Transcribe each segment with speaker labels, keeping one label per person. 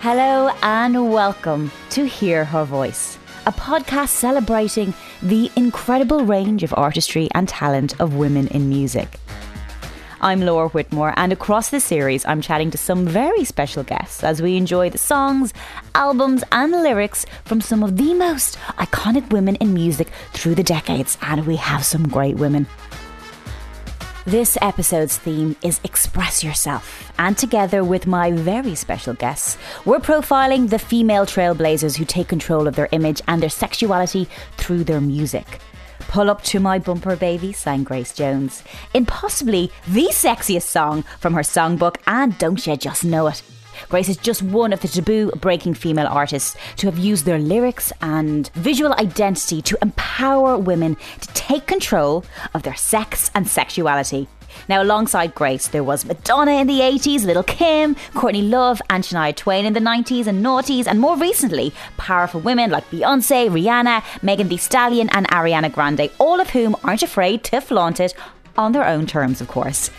Speaker 1: Hello and welcome to Hear Her Voice, a podcast celebrating the incredible range of artistry and talent of women in music. I'm Laura Whitmore, and across the series, I'm chatting to some very special guests as we enjoy the songs, albums, and lyrics from some of the most iconic women in music through the decades, and we have some great women. This episode's theme is Express Yourself, and together with my very special guests, we're profiling the female trailblazers who take control of their image and their sexuality through their music. Pull Up to My Bumper Baby sang Grace Jones, in possibly the sexiest song from her songbook, and Don't You Just Know It? Grace is just one of the taboo breaking female artists to have used their lyrics and visual identity to empower women to take control of their sex and sexuality. Now, alongside Grace, there was Madonna in the 80s, Lil' Kim, Courtney Love, and Shania Twain in the 90s and noughties, and more recently, powerful women like Beyonce, Rihanna, Megan Thee Stallion, and Ariana Grande, all of whom aren't afraid to flaunt it on their own terms, of course.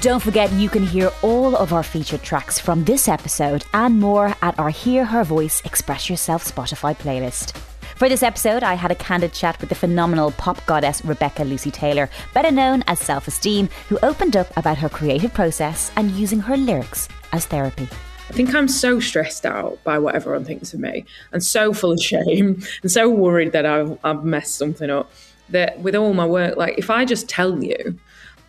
Speaker 1: Don't forget you can hear all of our featured tracks from this episode and more at our Hear Her Voice Express Yourself Spotify playlist. For this episode, I had a candid chat with the phenomenal pop goddess Rebecca Lucy Taylor, better known as Self Esteem, who opened up about her creative process and using her lyrics as therapy.
Speaker 2: I think I'm so stressed out by what everyone thinks of me and so full of shame and so worried that I've, I've messed something up that with all my work, like if I just tell you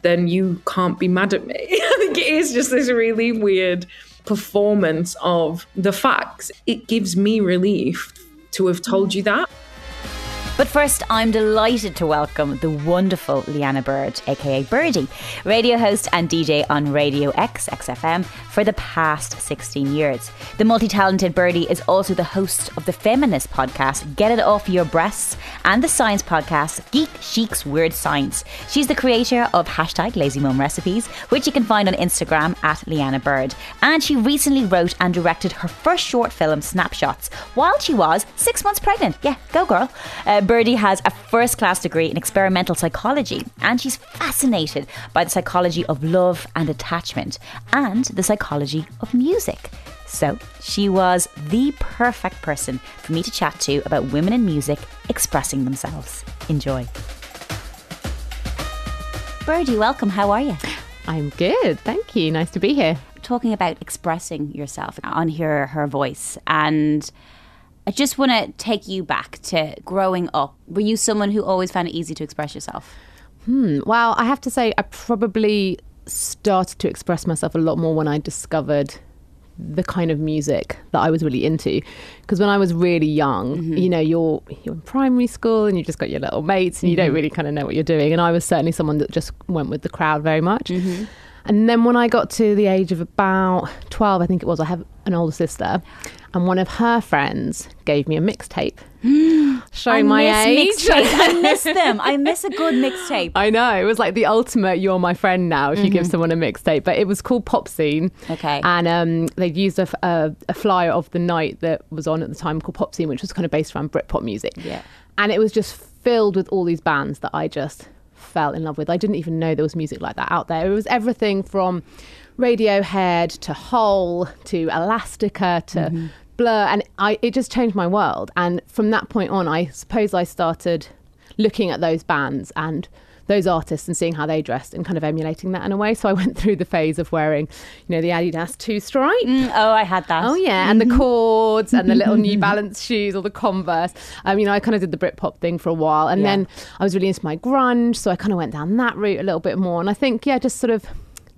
Speaker 2: then you can't be mad at me. I think it is just this really weird performance of the facts. It gives me relief to have told you that.
Speaker 1: But first, I'm delighted to welcome the wonderful Lliana Bird, aka Birdy, radio host and DJ on Radio X XFM for the past 16 years. The multi talented Birdy is also the host of the feminist podcast Get It Off Your Breasts and the science podcast Geek Chic's Weird Science. She's the creator of hashtag Lazy Mum Recipes, which you can find on Instagram at Lliana Bird. And she recently wrote and directed her first short film, Snapshots, while she was six months pregnant. Yeah, go girl. Uh, Birdy has a first class degree in experimental psychology, and she's fascinated by the psychology of love and attachment and the psychology of music. So, she was the perfect person for me to chat to about women in music expressing themselves. Enjoy. Birdy, welcome. How are you?
Speaker 3: I'm good. Thank you. Nice to be here.
Speaker 1: Talking about expressing yourself on Hear Her Voice and I just want to take you back to growing up. Were you someone who always found it easy to express yourself?
Speaker 3: Hmm. Well, I have to say, I probably started to express myself a lot more when I discovered the kind of music that I was really into. Because when I was really young, mm-hmm. you know, you're you're in primary school and you just got your little mates and you mm-hmm. don't really kind of know what you're doing. And I was certainly someone that just went with the crowd very much. Mm-hmm. And then when I got to the age of about 12, I think it was, I have an older sister and one of her friends gave me a mixtape. showing my age.
Speaker 1: I miss them. I miss a good mixtape.
Speaker 3: I know. It was like the ultimate you're my friend now if you mm-hmm. give someone a mixtape. But it was called Pop Scene.
Speaker 1: Okay.
Speaker 3: And um, they'd used a, a, a, flyer of the night that was on at the time called Pop Scene, which was kind of based around Britpop music.
Speaker 1: Yeah.
Speaker 3: And it was just filled with all these bands that I just fell in love with. I didn't even know there was music like that out there. It was everything from Radiohead to Hole to Elastica to mm-hmm. Blur, and I it just changed my world. And from that point on, I suppose I started looking at those bands and those artists and seeing how they dressed and kind of emulating that in a way. So I went through the phase of wearing, you know, the Adidas two stripe.
Speaker 1: Mm, oh, I had that.
Speaker 3: Oh yeah, and the cords and the little New Balance shoes or the Converse. Um, you know, I kind of did the Britpop thing for a while, and yeah. then I was really into my grunge, so I kind of went down that route a little bit more. And I think, yeah, just sort of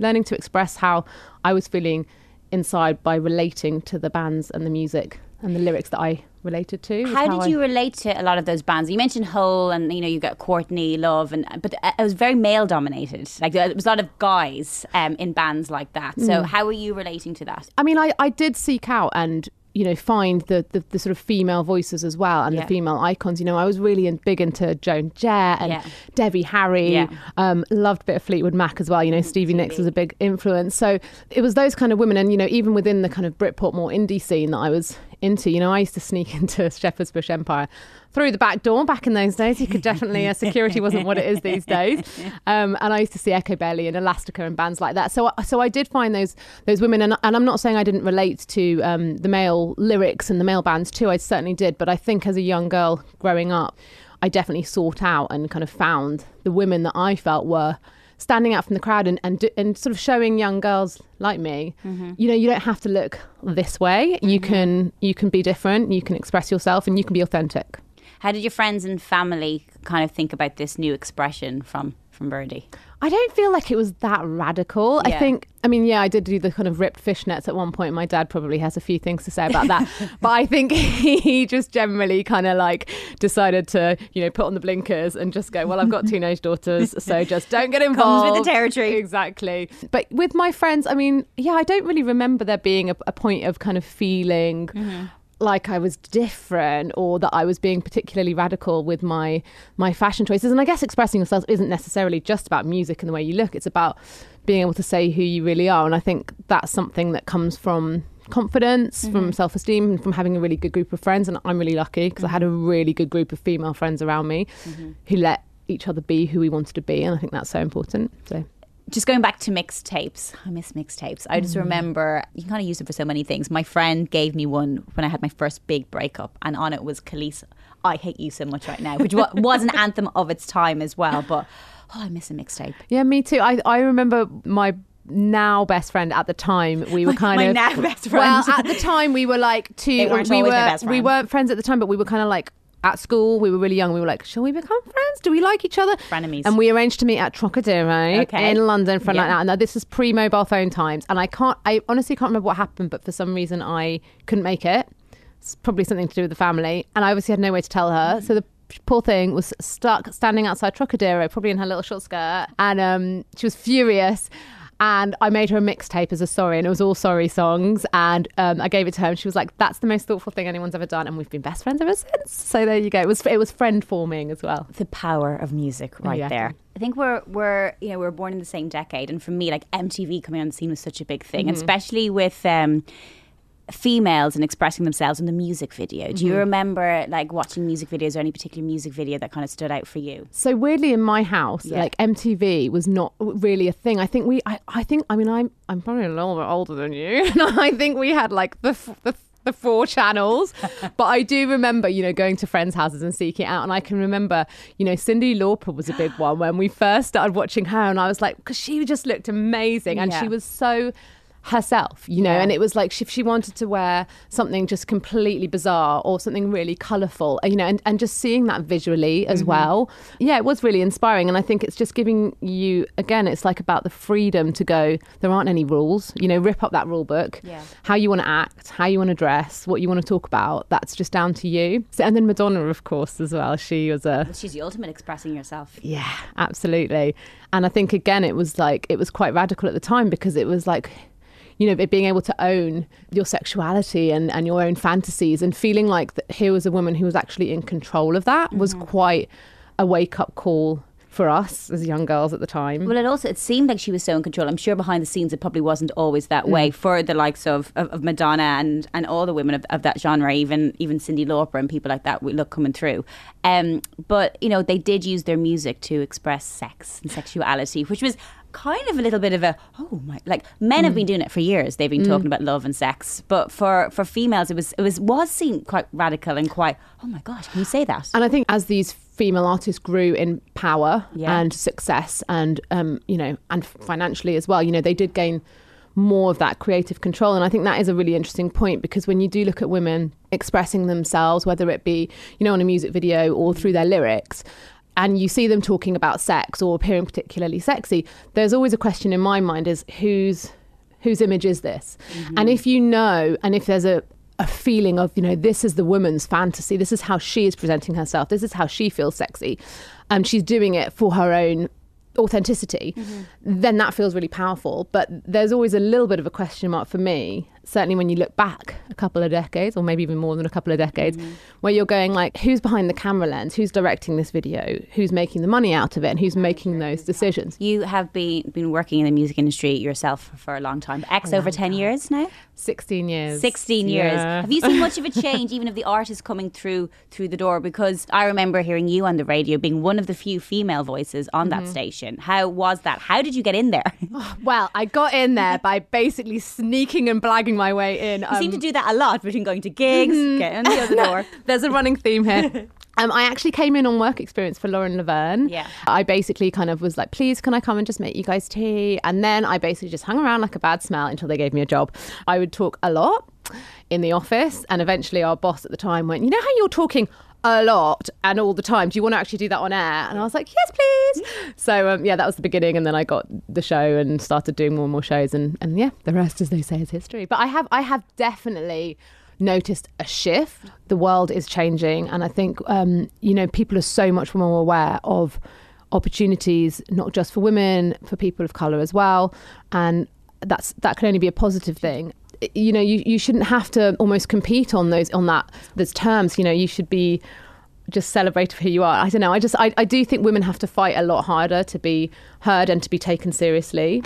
Speaker 3: learning to express how I was feeling inside by relating to the bands and the music and the lyrics that I related to.
Speaker 1: How, how, did I... you relate to a lot of those bands? You mentioned Hole, and you know you got Courtney Love, and but it was very male dominated. Like there was a lot of guys um, in bands like that. So mm. how were you relating to that?
Speaker 3: I mean, I, I did seek out and you know find the, the, the sort of female voices as well and yeah. the female icons you know i was really in, big into joan jett and yeah. debbie harry yeah. um, loved a bit of fleetwood mac as well you know mm, stevie nicks was a big influence so it was those kind of women and you know even within the kind of britpop more indie scene that i was into. You know, I used to sneak into Shepherd's Bush Empire through the back door back in those days. You could definitely, uh, security wasn't what it is these days. Um, and I used to see Echobelly and Elastica and bands like that. So, so I did find those those women, and, and I'm not saying I didn't relate to um, the male lyrics and the male bands too. I certainly did, but I think as a young girl growing up, I definitely sought out and kind of found the women that I felt were standing out from the crowd and and, and sort of showing young girls like me mm-hmm. you know you don't have to look this way you mm-hmm. can you can be different you can express yourself and you can be authentic
Speaker 1: how did your friends and family kind of think about this new expression from from Birdy?
Speaker 3: I don't feel like it was that radical. Yeah. I think, I mean, yeah, I did do the kind of ripped fishnets at one point. My dad probably has a few things to say about that. but I think he just generally kind of like decided to, you know, put on the blinkers and just go, well, I've got teenage daughters, so just don't get involved.
Speaker 1: Comes with the territory.
Speaker 3: Exactly. But with my friends, I mean, yeah, I don't really remember there being a, a point of kind of feeling. Mm-hmm like I was different or that I was being particularly radical with my my fashion choices. And I guess expressing yourself isn't necessarily just about music and the way you look. It's about being able to say who you really are. And I think that's something that comes from confidence, mm-hmm. from self esteem, and from having a really good group of friends. And I'm really lucky because mm-hmm. I had a really good group of female friends around me mm-hmm. who let each other be who we wanted to be. And I think that's so important. So
Speaker 1: just going back to mixtapes, I miss mixtapes. I just mm. remember you kind of use it for so many things. My friend gave me one when I had my first big breakup, and on it was Kelis. I hate you so much right now, which was an anthem of its time as well. But oh, I miss a mixtape.
Speaker 3: Yeah, me too. I I remember my now best friend at the time we were kind
Speaker 1: my
Speaker 3: of
Speaker 1: now best friend.
Speaker 3: Well, at the time we were like two.
Speaker 1: we were
Speaker 3: we weren't friends at the time, but we were kind of like at school, we were really young. We were like, shall we become friends? Do we like each other?
Speaker 1: Frenemies.
Speaker 3: And we arranged to meet at Trocadero
Speaker 1: okay.
Speaker 3: in London for a yeah. night out. Now, this is pre mobile phone times. And I can't, I honestly can't remember what happened, but for some reason I couldn't make it. It's probably something to do with the family. And I obviously had no way to tell her. So the poor thing was stuck standing outside Trocadero, probably in her little short skirt. And um, she was furious and I made her a mixtape as a sorry, and it was all sorry songs. And um, I gave it to her, and she was like, "That's the most thoughtful thing anyone's ever done." And we've been best friends ever since. So there you go. It was it was friend forming as well.
Speaker 1: The power of music, right yeah. there. I think we're we're you know we are born in the same decade, and for me, like MTV coming on the scene was such a big thing, mm-hmm. especially with. Um, females and expressing themselves in the music video. Do mm-hmm. you remember like watching music videos or any particular music video that kind of stood out for you?
Speaker 3: So weirdly in my house, yeah. like MTV was not really a thing. I think we I, I think I mean I'm I'm probably a little bit older than you. And I think we had like the the the four channels. but I do remember, you know, going to friends' houses and seeking it out. And I can remember, you know, Cyndi Lauper was a big one when we first started watching her. And I was like, because she just looked amazing. And yeah. she was so herself, you know, yeah. and it was like if she wanted to wear something just completely bizarre or something really colourful, you know, and, and just seeing that visually as mm-hmm. well. Yeah, it was really inspiring. And I think it's just giving you, again, it's like about the freedom to go, there aren't any rules, you know, rip up that rule book,
Speaker 1: yeah.
Speaker 3: how you want to act, how you want to dress, what you want to talk about, that's just down to you. So, and then Madonna, of course, as well. She was a.
Speaker 1: She's the ultimate expressing yourself.
Speaker 3: Yeah, absolutely. And I think, again, it was like, it was quite radical at the time because it was like, you know, being able to own your sexuality and, and your own fantasies and feeling like that here was a woman who was actually in control of that mm-hmm. was quite a wake up call for us as young girls at the time.
Speaker 1: Well, it also it seemed like she was so in control. I'm sure behind the scenes it probably wasn't always that mm. way for the likes of, of, of, Madonna and, and all the women of, of that genre, even even Cyndi Lauper and people like that. We look coming through. Um, but you know they did use their music to express sex and sexuality, which was kind of a little bit of a oh my like men mm. have been doing it for years they've been mm. talking about love and sex but for for females it was it was was seen quite radical and quite oh my gosh can you say that
Speaker 3: and i think as these female artists grew in power yeah. and success and um you know and financially as well you know they did gain more of that creative control. And I think that is a really interesting point because when you do look at women expressing themselves, whether it be, you know, on a music video or through their lyrics, and you see them talking about sex or appearing particularly sexy, there's always a question in my mind is whose whose image is this? Mm-hmm. And if you know, and if there's a, a feeling of, you know, this is the woman's fantasy, this is how she is presenting herself, this is how she feels sexy, and she's doing it for her own authenticity, mm-hmm. then that feels really powerful. But there's always a little bit of a question mark for me, certainly when you look back a couple of decades, or maybe even more than a couple of decades, mm-hmm. where you're going like, who's behind the camera lens? Who's directing this video? Who's making the money out of it? And who's making those decisions?
Speaker 1: You have been been working in the music industry yourself for a long time. X over ten years now.
Speaker 3: 16 years.
Speaker 1: 16 years.
Speaker 3: Yeah.
Speaker 1: Have you seen much of a change, even of the artists coming through through the door? Because I remember hearing you on the radio being one of the few female voices on that
Speaker 3: Mm-hmm.
Speaker 1: station. How was that? How did you get in there? you
Speaker 3: Well, I got in there by basically sneaking and blagging my way in.
Speaker 1: You seem to
Speaker 3: Um,
Speaker 1: do that a lot between going to gigs, getting in the other door.
Speaker 3: There's a running theme here. Um, I actually came in on work experience for Lauren Laverne.
Speaker 1: Yeah.
Speaker 3: I basically kind of was like, please, can I come and just make you guys tea? And then I basically just hung around like a bad smell until they gave me a job. I would talk a lot in the office. And eventually our boss at the time went, you know how you're talking a lot and all the time. Do you want to actually do that on air? And I was like, yes, please. So um, yeah, that was the beginning, and then I got the show and started doing more and more shows, and and yeah, the rest, as they say, is history. But I have I have definitely noticed a shift. The world is changing, and I think um, you know people are so much more aware of opportunities, not just for women, for people of color as well, and that's that can only be a positive thing. You know you, you shouldn't have to almost compete on those on that those terms. You know you should be just celebrate who you are. I don't know. I just I, I do think women have to fight a lot harder to be heard and to be taken seriously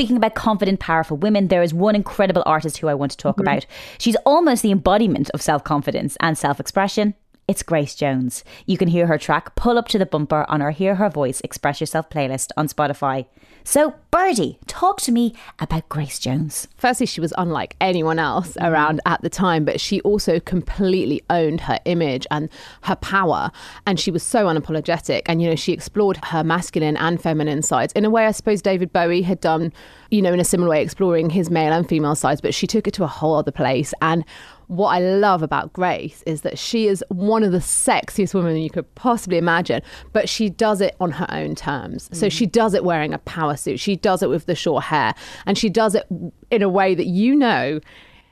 Speaker 1: Speaking about confident, powerful women, there is one incredible artist who I want to talk mm-hmm. about. She's almost the embodiment of self confidence and self expression. It's Grace Jones. You can hear her track Pull Up to the Bumper on our Hear Her Voice Express Yourself playlist on Spotify. So, Birdy, talk to me about Grace Jones.
Speaker 3: firstly she was unlike anyone else mm-hmm. around at the time but she also completely owned her image and her power and she was so unapologetic and you know she explored her masculine and feminine sides in a way i suppose david bowie had done you know in a similar way exploring his male and female sides but she took it to a whole other place and what I love about Grace is that she is one of the sexiest women you could possibly imagine, but she does it on her own terms. So mm. she does it wearing a power suit. She does it with the short hair, and she does it in a way that you know.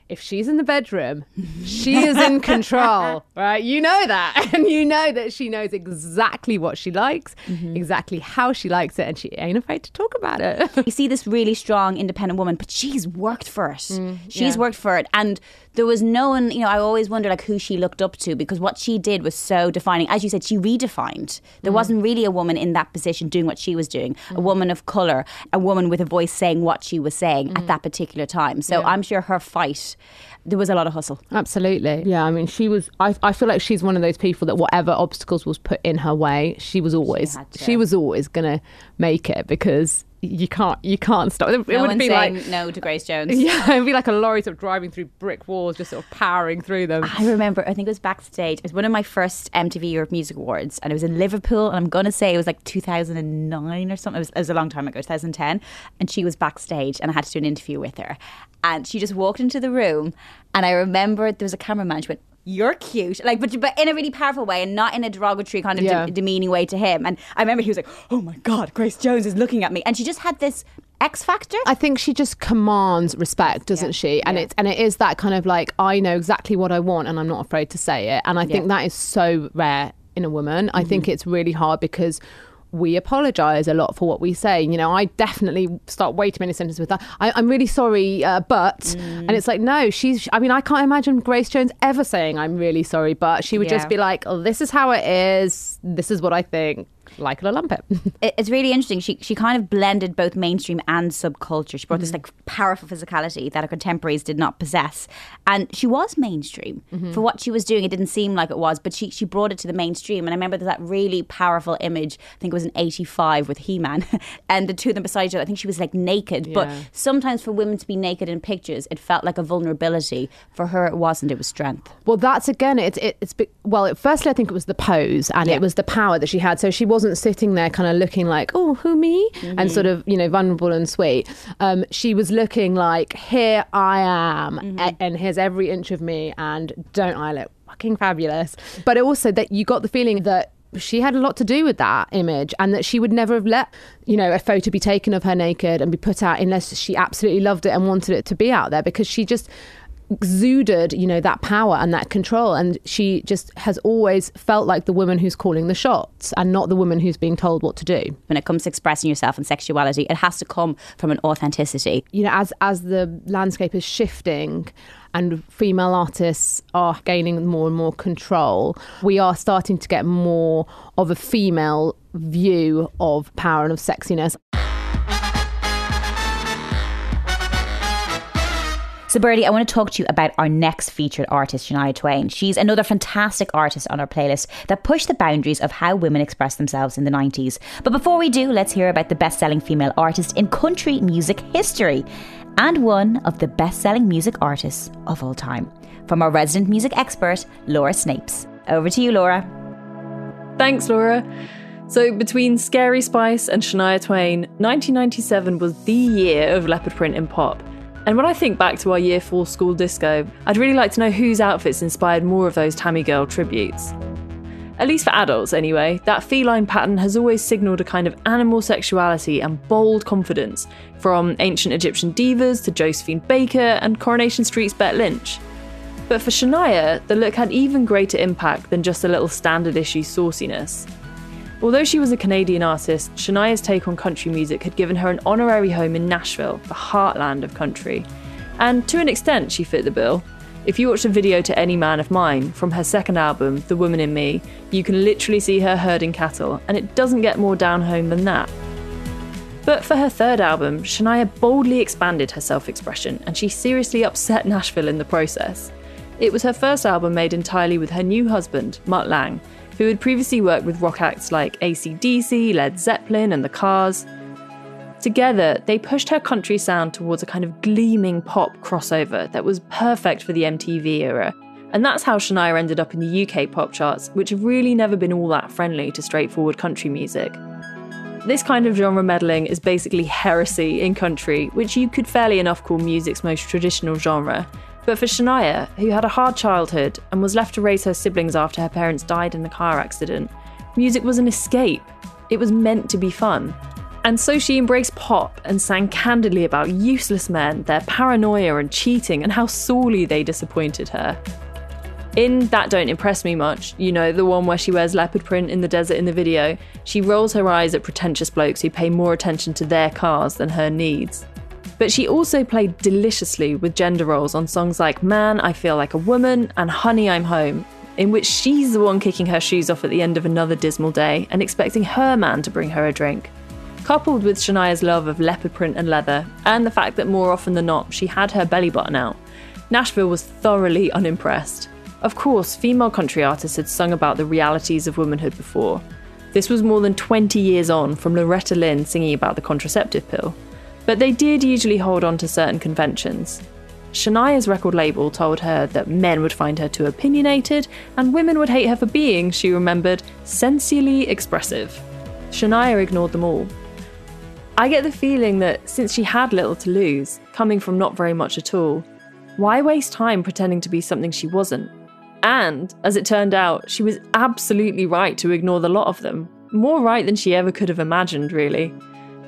Speaker 3: If she's in the bedroom, she is in control, right? You know that. And you know that she knows exactly what she likes, mm-hmm. exactly how she likes it, and she ain't afraid to talk about it.
Speaker 1: You see this really strong, independent woman, but she's worked for it. Mm, she's
Speaker 3: yeah.
Speaker 1: worked for it. And there was no one, you know, I always wondered like who she looked up to because what she did was so defining. As you said, she redefined. There mm. wasn't really a woman in that position doing what she was doing, a mm. woman of colour, a woman with a voice saying what she was saying at mm. that particular time. So I'm sure her fight, there was a lot of hustle.
Speaker 3: Absolutely. Yeah, I mean, she was. I, I feel like she's one of those people that whatever obstacles was put in her way, she was always.
Speaker 1: had to.
Speaker 3: She, was always gonna make it because you can't. You can't stop. It, it
Speaker 1: no
Speaker 3: would be
Speaker 1: saying
Speaker 3: like.
Speaker 1: no to Grace Jones.
Speaker 3: Yeah, it'd be like a lorry sort of driving through brick walls, just sort of powering through them.
Speaker 1: I remember, I think it was backstage. It was one of my first MTV Europe Music Awards, and it was in Liverpool. And I'm going to say it was like 2009 or something. It was, it was a long time ago, 2010. And she was backstage, and I had to do an interview with her. And she just walked into the room, and I remember there was a cameraman. She went, you're cute, like, but but in a really powerful way, and not in a derogatory kind of de- demeaning way to him. And I remember he was like, "Oh my God, Grace Jones is looking at me," and she just had this X factor.
Speaker 3: I think she just commands respect, doesn't
Speaker 1: Yeah,
Speaker 3: she? And
Speaker 1: yeah.
Speaker 3: it's and it is that kind of like I know exactly what I want and I'm not afraid to say it. And I think that is so rare in a woman. I think mm-hmm. it's really hard because we apologize a lot for what we say. You know, I definitely start way too many sentences with that. I, I'm really sorry, uh, but, and it's like, no, she's, I mean, I can't imagine Grace Jones ever saying, I'm really sorry, but she would
Speaker 1: Yeah.
Speaker 3: just be like, oh, this is how it is. This is what I think. Like it or lump it.
Speaker 1: it- it's really interesting. She she kind of blended both mainstream and subculture. She brought this mm-hmm. like powerful physicality that her contemporaries did not possess, and she was mainstream mm-hmm. for what she was doing. It didn't seem like it was, but she she brought it to the mainstream. And I remember that really powerful image. I think it was in '85 with He Man, and the two of them beside each other. I think she was like naked, but sometimes for women to be naked in pictures, it felt like a vulnerability. For her, it wasn't. It was strength.
Speaker 3: Well, that's again, it's it, it's be- well. Firstly, I think it was the pose and
Speaker 1: Yeah.
Speaker 3: it was the power that she had. So she wasn't sitting there, kind of looking like, "Oh, who me?"
Speaker 1: Mm-hmm.
Speaker 3: and sort of you know vulnerable and sweet. Um, she was looking like, "Here I am,
Speaker 1: Mm-hmm.
Speaker 3: a- and here's every inch of me, and don't I look fucking fabulous?" But also that you got the feeling that she had a lot to do with that image and that she would never have let you know a photo be taken of her naked and be put out unless she absolutely loved it and wanted it to be out there because she just exuded, you know, that power and that control. And she just has always felt like the woman who's calling the shots and not the woman who's being told what to do.
Speaker 1: When it comes to expressing yourself and sexuality, it has to come from an authenticity.
Speaker 3: You know, as as the landscape is shifting and female artists are gaining more and more control, we are starting to get more of a female view of power and of sexiness.
Speaker 1: So, Birdy, I want to talk to you about our next featured artist, Shania Twain. She's another fantastic artist on our playlist that pushed the boundaries of how women express themselves in the 90s. But before we do, let's hear about the best selling female artist in country music history and one of the best selling music artists of all time. From our resident music expert, Laura Snapes. Over to you, Laura.
Speaker 4: Thanks, Laura. So, between Scary Spice and Shania Twain, 1997 was the year of leopard print in pop. And when I think back to our year four school disco, I'd really like to know whose outfits inspired more of those Tammy Girl tributes. At least for adults, anyway, that feline pattern has always signalled a kind of animal sexuality and bold confidence, from ancient Egyptian divas to Josephine Baker and Coronation Street's Bet Lynch. But for Shania, the look had even greater impact than just a little standard issue sauciness. Although she was a Canadian artist, Shania's take on country music had given her an honorary home in Nashville, the heartland of country. And to an extent, she fit the bill. If you watch a video to Any Man of Mine from her second album, The Woman in Me, you can literally see her herding cattle, and it doesn't get more down home than that. But for her third album, Shania boldly expanded her self expression, and she seriously upset Nashville in the process. It was her first album made entirely with her new husband, Mutt Lange, who had previously worked with rock acts like AC/DC, Led Zeppelin, and The Cars. Together, they pushed her country sound towards a kind of gleaming pop crossover that was perfect for the MTV era. And that's how Shania ended up in the UK pop charts, which have really never been all that friendly to straightforward country music. This kind of genre meddling is basically heresy in country, which you could fairly enough call music's most traditional genre, but for Shania, who had a hard childhood and was left to raise her siblings after her parents died in a car accident, music was an escape. It was meant to be fun. And so she embraced pop and sang candidly about useless men, their paranoia and cheating, and how sorely they disappointed her. In That Don't Impress Me Much, you know, the one where she wears leopard print in the desert in the video, she rolls her eyes at pretentious blokes who pay more attention to their cars than her needs. But she also played deliciously with gender roles on songs like Man, I Feel Like a Woman, and Honey, I'm Home, in which she's the one kicking her shoes off at the end of another dismal day and expecting her man to bring her a drink. Coupled with Shania's love of leopard print and leather, and the fact that more often than not she had her belly button out, Nashville was thoroughly unimpressed. Of course, female country artists had sung about the realities of womanhood before. This was more than 20 years on from Loretta Lynn singing about the contraceptive pill but they did usually hold on to certain conventions. Shania's record label told her that men would find her too opinionated and women would hate her for being, she remembered, sensually expressive. Shania ignored them all. I get the feeling that since she had little to lose, coming from not very much at all, why waste time pretending to be something she wasn't? And, as it turned out, she was absolutely right to ignore the lot of them. More right than she ever could have imagined, really.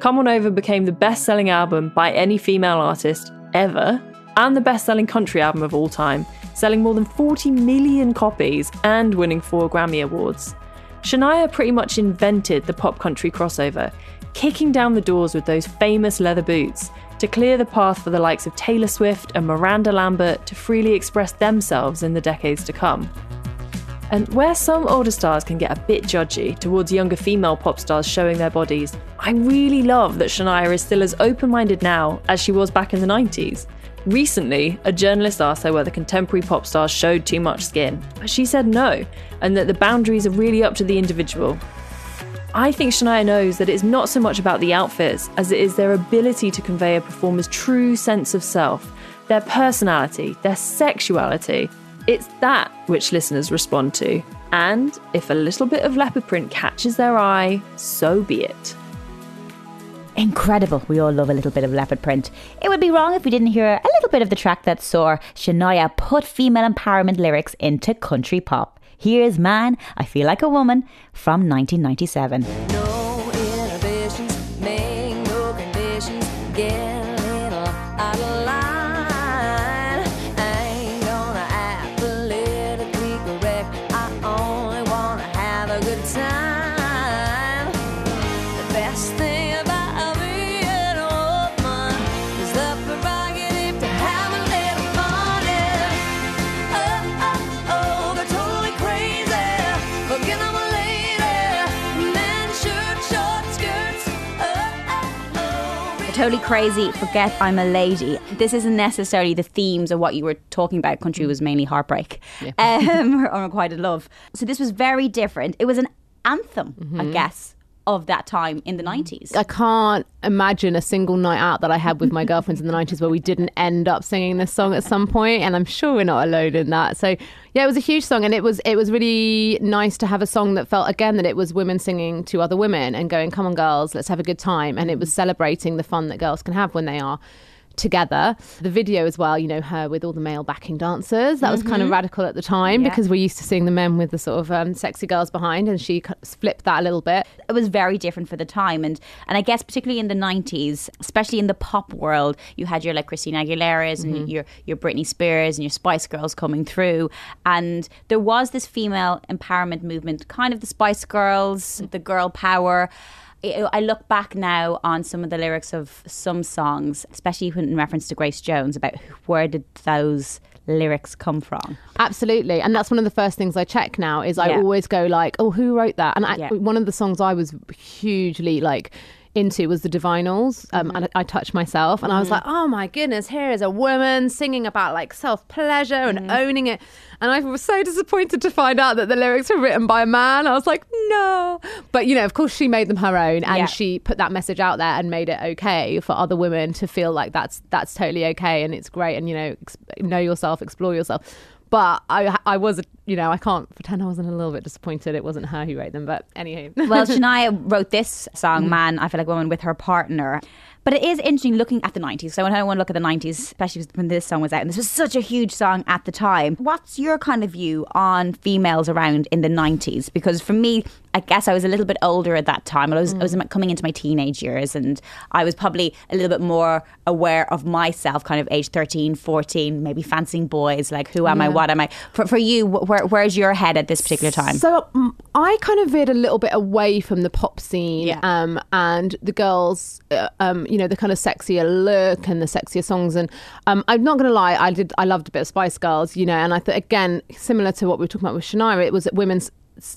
Speaker 4: Come On Over became the best selling album by any female artist ever, and the best selling country album of all time, selling more than 40 million copies and winning four Grammy Awards. Shania pretty much invented the pop country crossover, kicking down the doors with those famous leather boots to clear the path for the likes of Taylor Swift and Miranda Lambert to freely express themselves in the decades to come. And where some older stars can get a bit judgy towards younger female pop stars showing their bodies, I really love that Shania is still as open minded now as she was back in the 90s. Recently, a journalist asked her whether contemporary pop stars showed too much skin, but she said no, and that the boundaries are really up to the individual. I think Shania knows that it's not so much about the outfits as it is their ability to convey a performer's true sense of self, their personality, their sexuality, it's that which listeners respond to. And if a little bit of leopard print catches their eye, so be it.
Speaker 1: Incredible. We all love a little bit of leopard print. It would be wrong if we didn't hear a little bit of the track that saw Shania put female empowerment lyrics into country pop. Here's Man, I Feel Like a Woman from 1997. No. Totally crazy. Forget I'm a lady. This isn't necessarily the themes of what you were talking about. Country was mainly heartbreak, um, or unrequited love. So this was very different. It was an anthem, I guess, of that time in the nineties.
Speaker 3: I can't imagine a single night out that I had with my girlfriends in the 90s where we didn't end up singing this song at some point and I'm sure we're not alone in that. So yeah, it was a huge song and it was it was really nice to have a song that felt again that it was women singing to other women and going come on girls, let's have a good time and it was celebrating the fun that girls can have when they are together. The video as well, you know, her with all the male backing dancers. That was kind of mm-hmm. radical at the time
Speaker 1: Yeah.
Speaker 3: because we're used to seeing the men with the sort of um, sexy girls behind and she flipped that a little bit.
Speaker 1: it was very different for the time and and I guess particularly in the 90s especially in the pop world you had your like Christina Aguilera's and mm-hmm. your your Britney Spears and your Spice Girls coming through and there was this female empowerment movement kind of the Spice Girls mm. the girl power I look back now on some of the lyrics of some songs, especially when in reference to Grace Jones, about where did those lyrics come from?
Speaker 3: Absolutely, and that's one of the first things I check now. Is I
Speaker 1: Yeah.
Speaker 3: always go like, "Oh, who wrote that?" And I,
Speaker 1: Yeah.
Speaker 3: one of the songs I was hugely like into was the Divinyls, um,
Speaker 1: Mm-hmm.
Speaker 3: and I, I touched myself, and I was like, "Oh my goodness, here is a woman singing about like self pleasure and
Speaker 1: Mm-hmm.
Speaker 3: owning it." And I was so disappointed to find out that the lyrics were written by a man. I was like, "No," but you know, of course, she made them her own, and
Speaker 1: Yeah.
Speaker 3: she put that message out there and made it okay for other women to feel like that's that's totally okay and it's great, and you know, ex- know yourself, explore yourself. But I, I was, you know, I can't pretend I wasn't a little bit disappointed. It wasn't her who wrote them, but anywho.
Speaker 1: Well, Shania wrote this song, mm. Man, I Feel Like a Woman, with her partner. But it is interesting looking at the 90s. So when I want to look at the 90s, especially when this song was out, and this was such a huge song at the time. What's your kind of view on females around in the 90s? Because for me, I guess I was a little bit older at that time. I was, I was coming into my teenage years and I was probably a little bit more aware of myself, kind of age 13, 14, maybe fancying boys, like who am I, what am I? For, for you, where, where's your head at this particular time?
Speaker 3: So mm, I kind of veered a little bit away from the pop scene
Speaker 1: Yeah.
Speaker 3: um, and the girls, uh, um, you know, the kind of sexier look and the sexier songs. And um, I'm not going to lie, I did, I loved a bit of Spice Girls, you know, and I thought again, similar to what we were talking about with Shania, it was women's.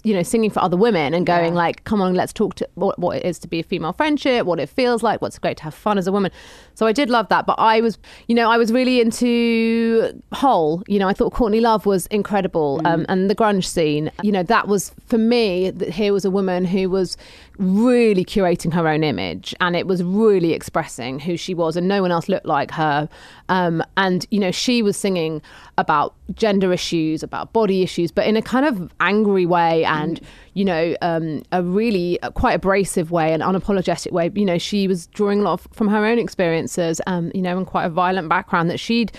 Speaker 3: You know, singing for other women and going like, "Come on, let's talk to what, what it is to be a female friendship, what it feels like, what's great to have fun as a woman." So I did love that, but I was, you know, I was really into Hole. You know, I thought Courtney Love was incredible, um, and the grunge scene. You know, that was for me. That here was a woman who was really curating her own image, and it was really expressing who she was, and no one else looked like her. Um, and you know, she was singing about gender issues, about body issues, but in a kind of angry way, and you know, um, a really uh, quite abrasive way, an unapologetic way. You know, she was drawing a lot of, from her own experiences, um, you know, and quite a violent background that she'd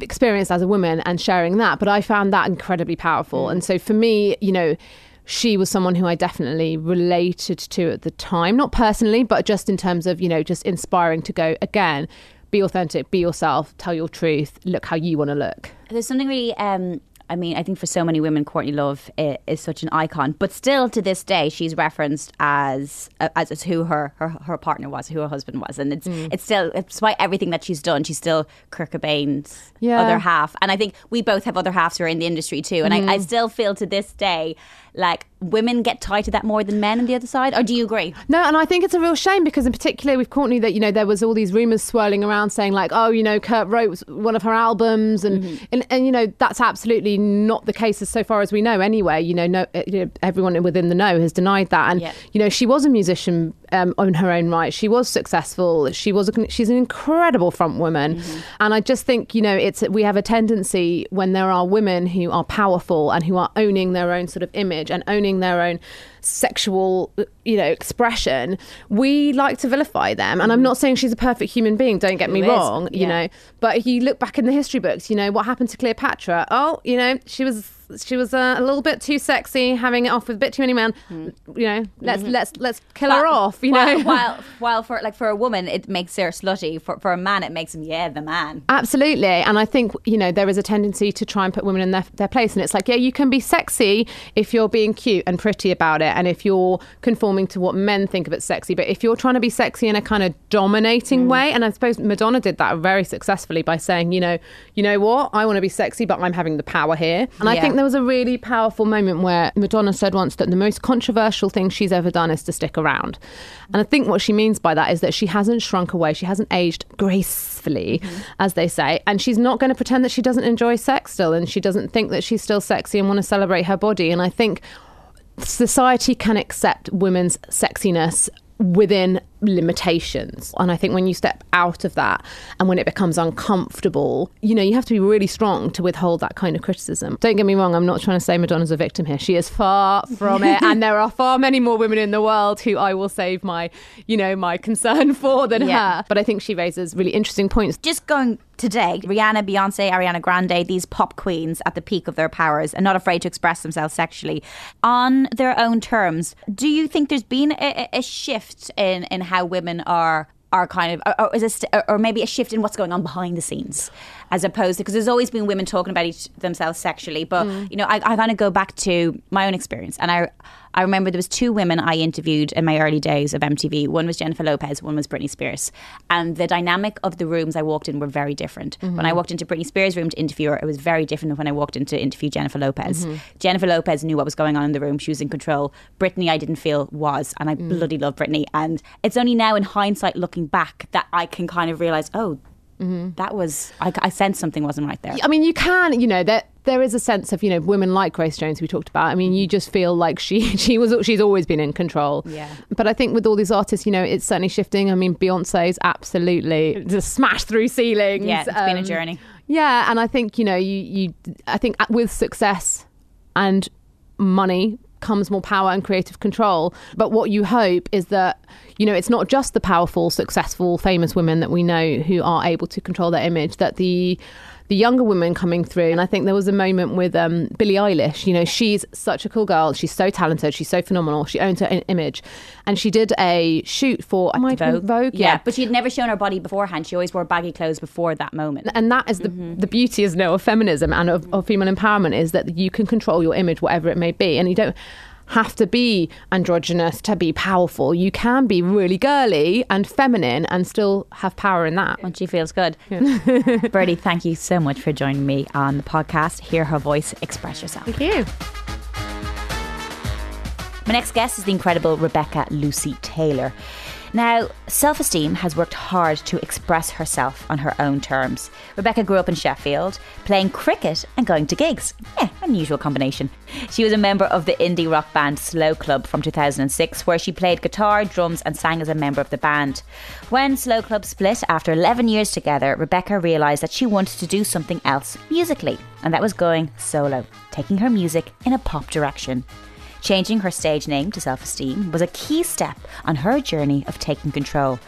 Speaker 3: experienced as a woman and sharing that. But I found that incredibly powerful. And so for me, you know, she was someone who I definitely related to at the time, not personally, but just in terms of, you know, just inspiring to go again, be authentic, be yourself, tell your truth, look how you want to look.
Speaker 1: There's something really. Um, I mean, I think for so many women, Courtney Love is, is such an icon. But still, to this day, she's referenced as uh, as, as who her, her her partner was, who her husband was, and it's mm. it's still, despite everything that she's done, she's still Kurt Cobain's
Speaker 3: Yeah.
Speaker 1: other half. And I think we both have other halves who are in the industry too. And I, I mm. still feel to this day like women get tied to that more than men on the other side. Or do you agree?
Speaker 3: No, and I think it's a real shame because, in particular, with Courtney, that you know there was all these rumors swirling around saying like, oh, you know, Kurt wrote one of her albums, and and, and you know that's absolutely not the case as so far as we know. Anyway, you know, no, uh, you know, everyone within the know has denied that, and
Speaker 1: Yeah.
Speaker 3: you know, she was a musician um, on her own right. She was successful. She was a, she's an incredible front woman, and I just think you know it's we have a tendency when there are women who are powerful and who are owning their own sort of image and owning their own sexual you know expression we like to vilify them and i'm mm-hmm. not saying she's a perfect human being don't get me
Speaker 1: Who is?
Speaker 3: wrong you
Speaker 1: Yeah.
Speaker 3: know but if you look back in the history books you know what happened to cleopatra oh you know she was she was uh, a little bit too sexy having it off with a bit too many men hmm. you know let's mm-hmm. let's let's kill her off you know
Speaker 1: while while for like for a woman it makes her slutty. For for a man it makes him yeah the man.
Speaker 3: Absolutely. And I think, you know, there is a tendency to try and put women in their, their place. And it's like, yeah, you can be sexy if you're being cute and pretty about it. And if you're conforming to what men think of as sexy. But if you're trying to be sexy in a kind of dominating hmm. way, and I suppose Madonna did that very successfully by saying, you know, you know what? I want to be sexy, but I'm having the power here. And I
Speaker 1: Yeah.
Speaker 3: Think there was a really powerful moment where Madonna said once that the most controversial thing she's ever done is to stick around. And I think what she means by that is that she hasn't shrunk away, she hasn't aged gracefully, mm-hmm. as they say, and she's not going to pretend that she doesn't enjoy sex still and she doesn't think that she's still sexy and want to celebrate her body. And I think society can accept women's sexiness within limitations. And I think when you step out of that and when it becomes uncomfortable, you know, you have to be really strong to withhold that kind of criticism. Don't get me wrong, I'm not trying to say Madonna's a victim here. She is far from it. and there are far many more women in the world who I will save my, you know, my concern for than yeah. her. But I think she raises really interesting points.
Speaker 1: Just going today, Rihanna, Beyonce, Ariana Grande, these pop queens at the peak of their powers and not afraid to express themselves sexually on their own terms. Do you think there's been a, a shift in, in how women are are kind of, or, is st- or maybe a shift in what's going on behind the scenes, as opposed to because there's always been women talking about each themselves sexually. But mm. you know, I, I kind of go back to my own experience, and I I remember there was two women I interviewed in my early days of MTV. One was Jennifer Lopez, one was Britney Spears, and the dynamic of the rooms I walked in were very different. Mm-hmm. When I walked into Britney Spears' room to interview her, it was very different than when I walked in to interview Jennifer Lopez. Mm-hmm. Jennifer Lopez knew what was going on in the room; she was in control. Britney, I didn't feel was, and I mm. bloody love Britney. And it's only now, in hindsight, looking back, that I can kind of realize, oh, Mm-hmm. That was I, I sensed something wasn't right there.
Speaker 3: I mean, you can, you know, that there is a sense of you know women like Grace Jones we talked about. I mean, you just feel like she she was she's always been in control.
Speaker 1: Yeah.
Speaker 3: But I think with all these artists, you know, it's certainly shifting. I mean, Beyonce's absolutely just smashed through ceilings.
Speaker 1: Yeah, it's um, been a um, journey.
Speaker 3: Yeah, and I think you know you you I think with success and money comes more power and creative control. But what you hope is that, you know, it's not just the powerful, successful, famous women that we know who are able to control their image, that the the younger women coming through. And I think there was a moment with um, Billie Eilish. You know, she's such a cool girl. She's so talented. She's so phenomenal. She owns her image. And she did a shoot for
Speaker 1: Vogue.
Speaker 3: Vogue.
Speaker 1: Yeah. yeah. but she'd never shown her body beforehand. She always wore baggy clothes before that moment.
Speaker 3: And that is the, mm-hmm. the beauty, is no, of feminism and of, of female empowerment is that you can control your image, whatever it may be. And you don't have to be androgynous to be powerful. You can be really girly and feminine and still have power in that.
Speaker 1: When she feels good. Yeah. Birdy, thank you so much for joining me on the podcast. Hear her voice, express yourself.
Speaker 3: Thank you.
Speaker 1: My next guest is the incredible Rebecca Lucy Taylor. Now, self esteem has worked hard to express herself on her own terms. Rebecca grew up in Sheffield, playing cricket and going to gigs. Yeah, unusual combination. She was a member of the indie rock band Slow Club from 2006, where she played guitar, drums, and sang as a member of the band. When Slow Club split after 11 years together, Rebecca realised that she wanted to do something else musically, and that was going solo, taking her music in a pop direction. Changing her stage name to self esteem was a key step on her journey of taking control.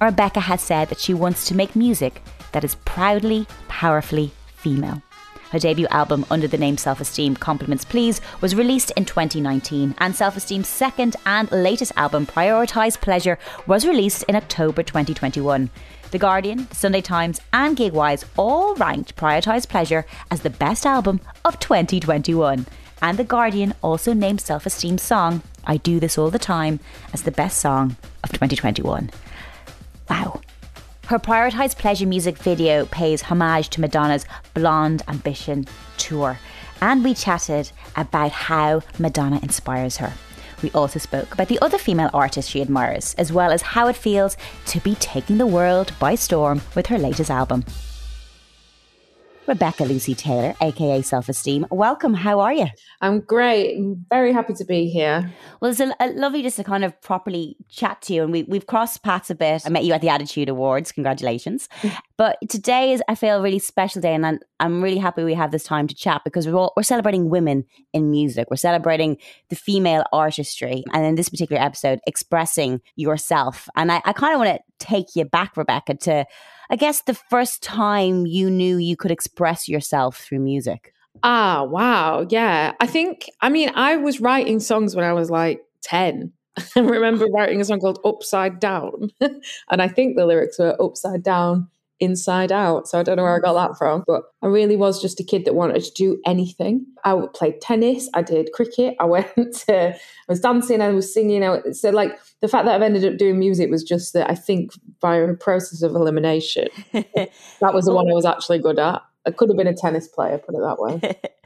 Speaker 1: Rebecca has said that she wants to make music that is proudly, powerfully female. Her debut album under the name Self Esteem Compliments Please was released in 2019, and Self Esteem's second and latest album, Prioritize Pleasure, was released in October 2021. The Guardian, the Sunday Times, and Gigwise all ranked Prioritize Pleasure as the best album of 2021 and The Guardian also named Self Esteem's song, I Do This All the Time, as the best song of 2021. Wow. Her Prioritize Pleasure music video pays homage to Madonna's Blonde Ambition tour, and we chatted about how Madonna inspires her. We also spoke about the other female artists she admires, as well as how it feels to be taking the world by storm with her latest album. Rebecca Lucy Taylor, aka Self Esteem. Welcome. How are you?
Speaker 2: I'm great. I'm very happy to be here.
Speaker 1: Well, it's a, a lovely just to kind of properly chat to you, and we we've crossed paths a bit. I met you at the Attitude Awards. Congratulations! but today is I feel a really special day, and I'm, I'm really happy we have this time to chat because we're all, we're celebrating women in music. We're celebrating the female artistry, and in this particular episode, expressing yourself. And I, I kind of want to take you back, Rebecca, to I guess the first time you knew you could express yourself through music?
Speaker 2: Ah, wow. Yeah. I think, I mean, I was writing songs when I was like 10. I remember writing a song called Upside Down. and I think the lyrics were Upside Down, inside out. So I don't know where I got that from, but I really was just a kid that wanted to do anything. I played tennis, I did cricket, I went to, I was dancing, I was singing. I, so, like, the fact that I've ended up doing music was just that I think by a process of elimination, that was the one I was actually good at. I could have been a tennis player, put it that way.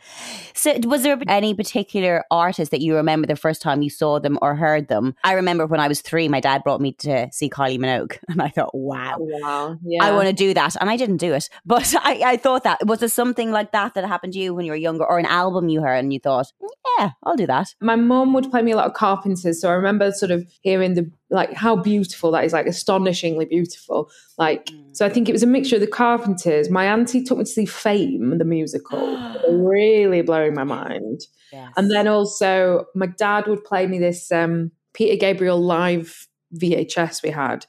Speaker 1: So, was there any particular artist that you remember the first time you saw them or heard them? I remember when I was three, my dad brought me to see Kylie Minogue, and I thought, wow,
Speaker 2: Oh, wow. Yeah.
Speaker 1: I want to do that. And I didn't do it, but I, I thought that. Was there something like that that happened to you when you were younger, or an album you heard and you thought, yeah, I'll do that?
Speaker 2: my mom would play me a lot of Carpenters, so I remember sort of hearing the like how beautiful that is, like astonishingly beautiful. Like, mm. so I think it was a mixture of the Carpenters. My auntie took me to see Fame, the musical, really blowing my mind.
Speaker 1: Yes.
Speaker 2: And then also, my dad would play me this um, Peter Gabriel live VHS we had.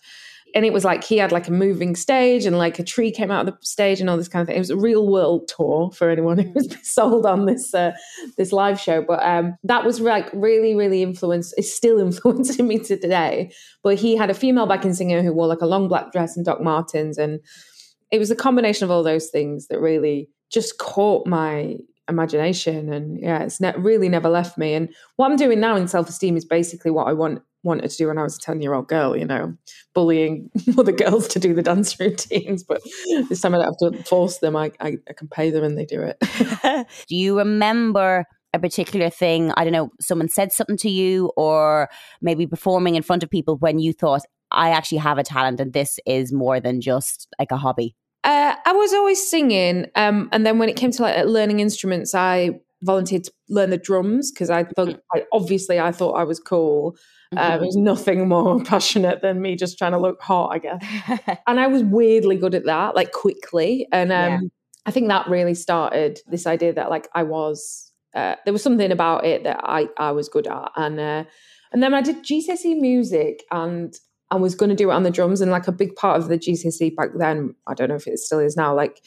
Speaker 2: And it was like he had like a moving stage and like a tree came out of the stage and all this kind of thing. It was a real world tour for anyone who was sold on this uh, this live show. But um, that was like really, really influenced. It's still influencing me to today. But he had a female backing singer who wore like a long black dress and Doc Martens, and it was a combination of all those things that really just caught my imagination and yeah it's ne- really never left me and what i'm doing now in self-esteem is basically what i want wanted to do when i was a 10 year old girl you know bullying other girls to do the dance routines but this time i don't have to force them i, I, I can pay them and they do it
Speaker 1: do you remember a particular thing? I don't know, someone said something to you, or maybe performing in front of people when you thought, I actually have a talent and this is more than just like a hobby?
Speaker 2: Uh, I was always singing, um, and then when it came to like learning instruments, I volunteered to learn the drums because I thought, I, obviously, I thought I was cool. Uh, there was nothing more passionate than me just trying to look hot, I guess. and I was weirdly good at that, like quickly. And um,
Speaker 1: Yeah.
Speaker 2: I think that really started this idea that like I was, uh, there was something about it that I I was good at, and uh, and then I did GCSE music and. I was going to do it on the drums, and like a big part of the GCSE back then, I don't know if it still is now, like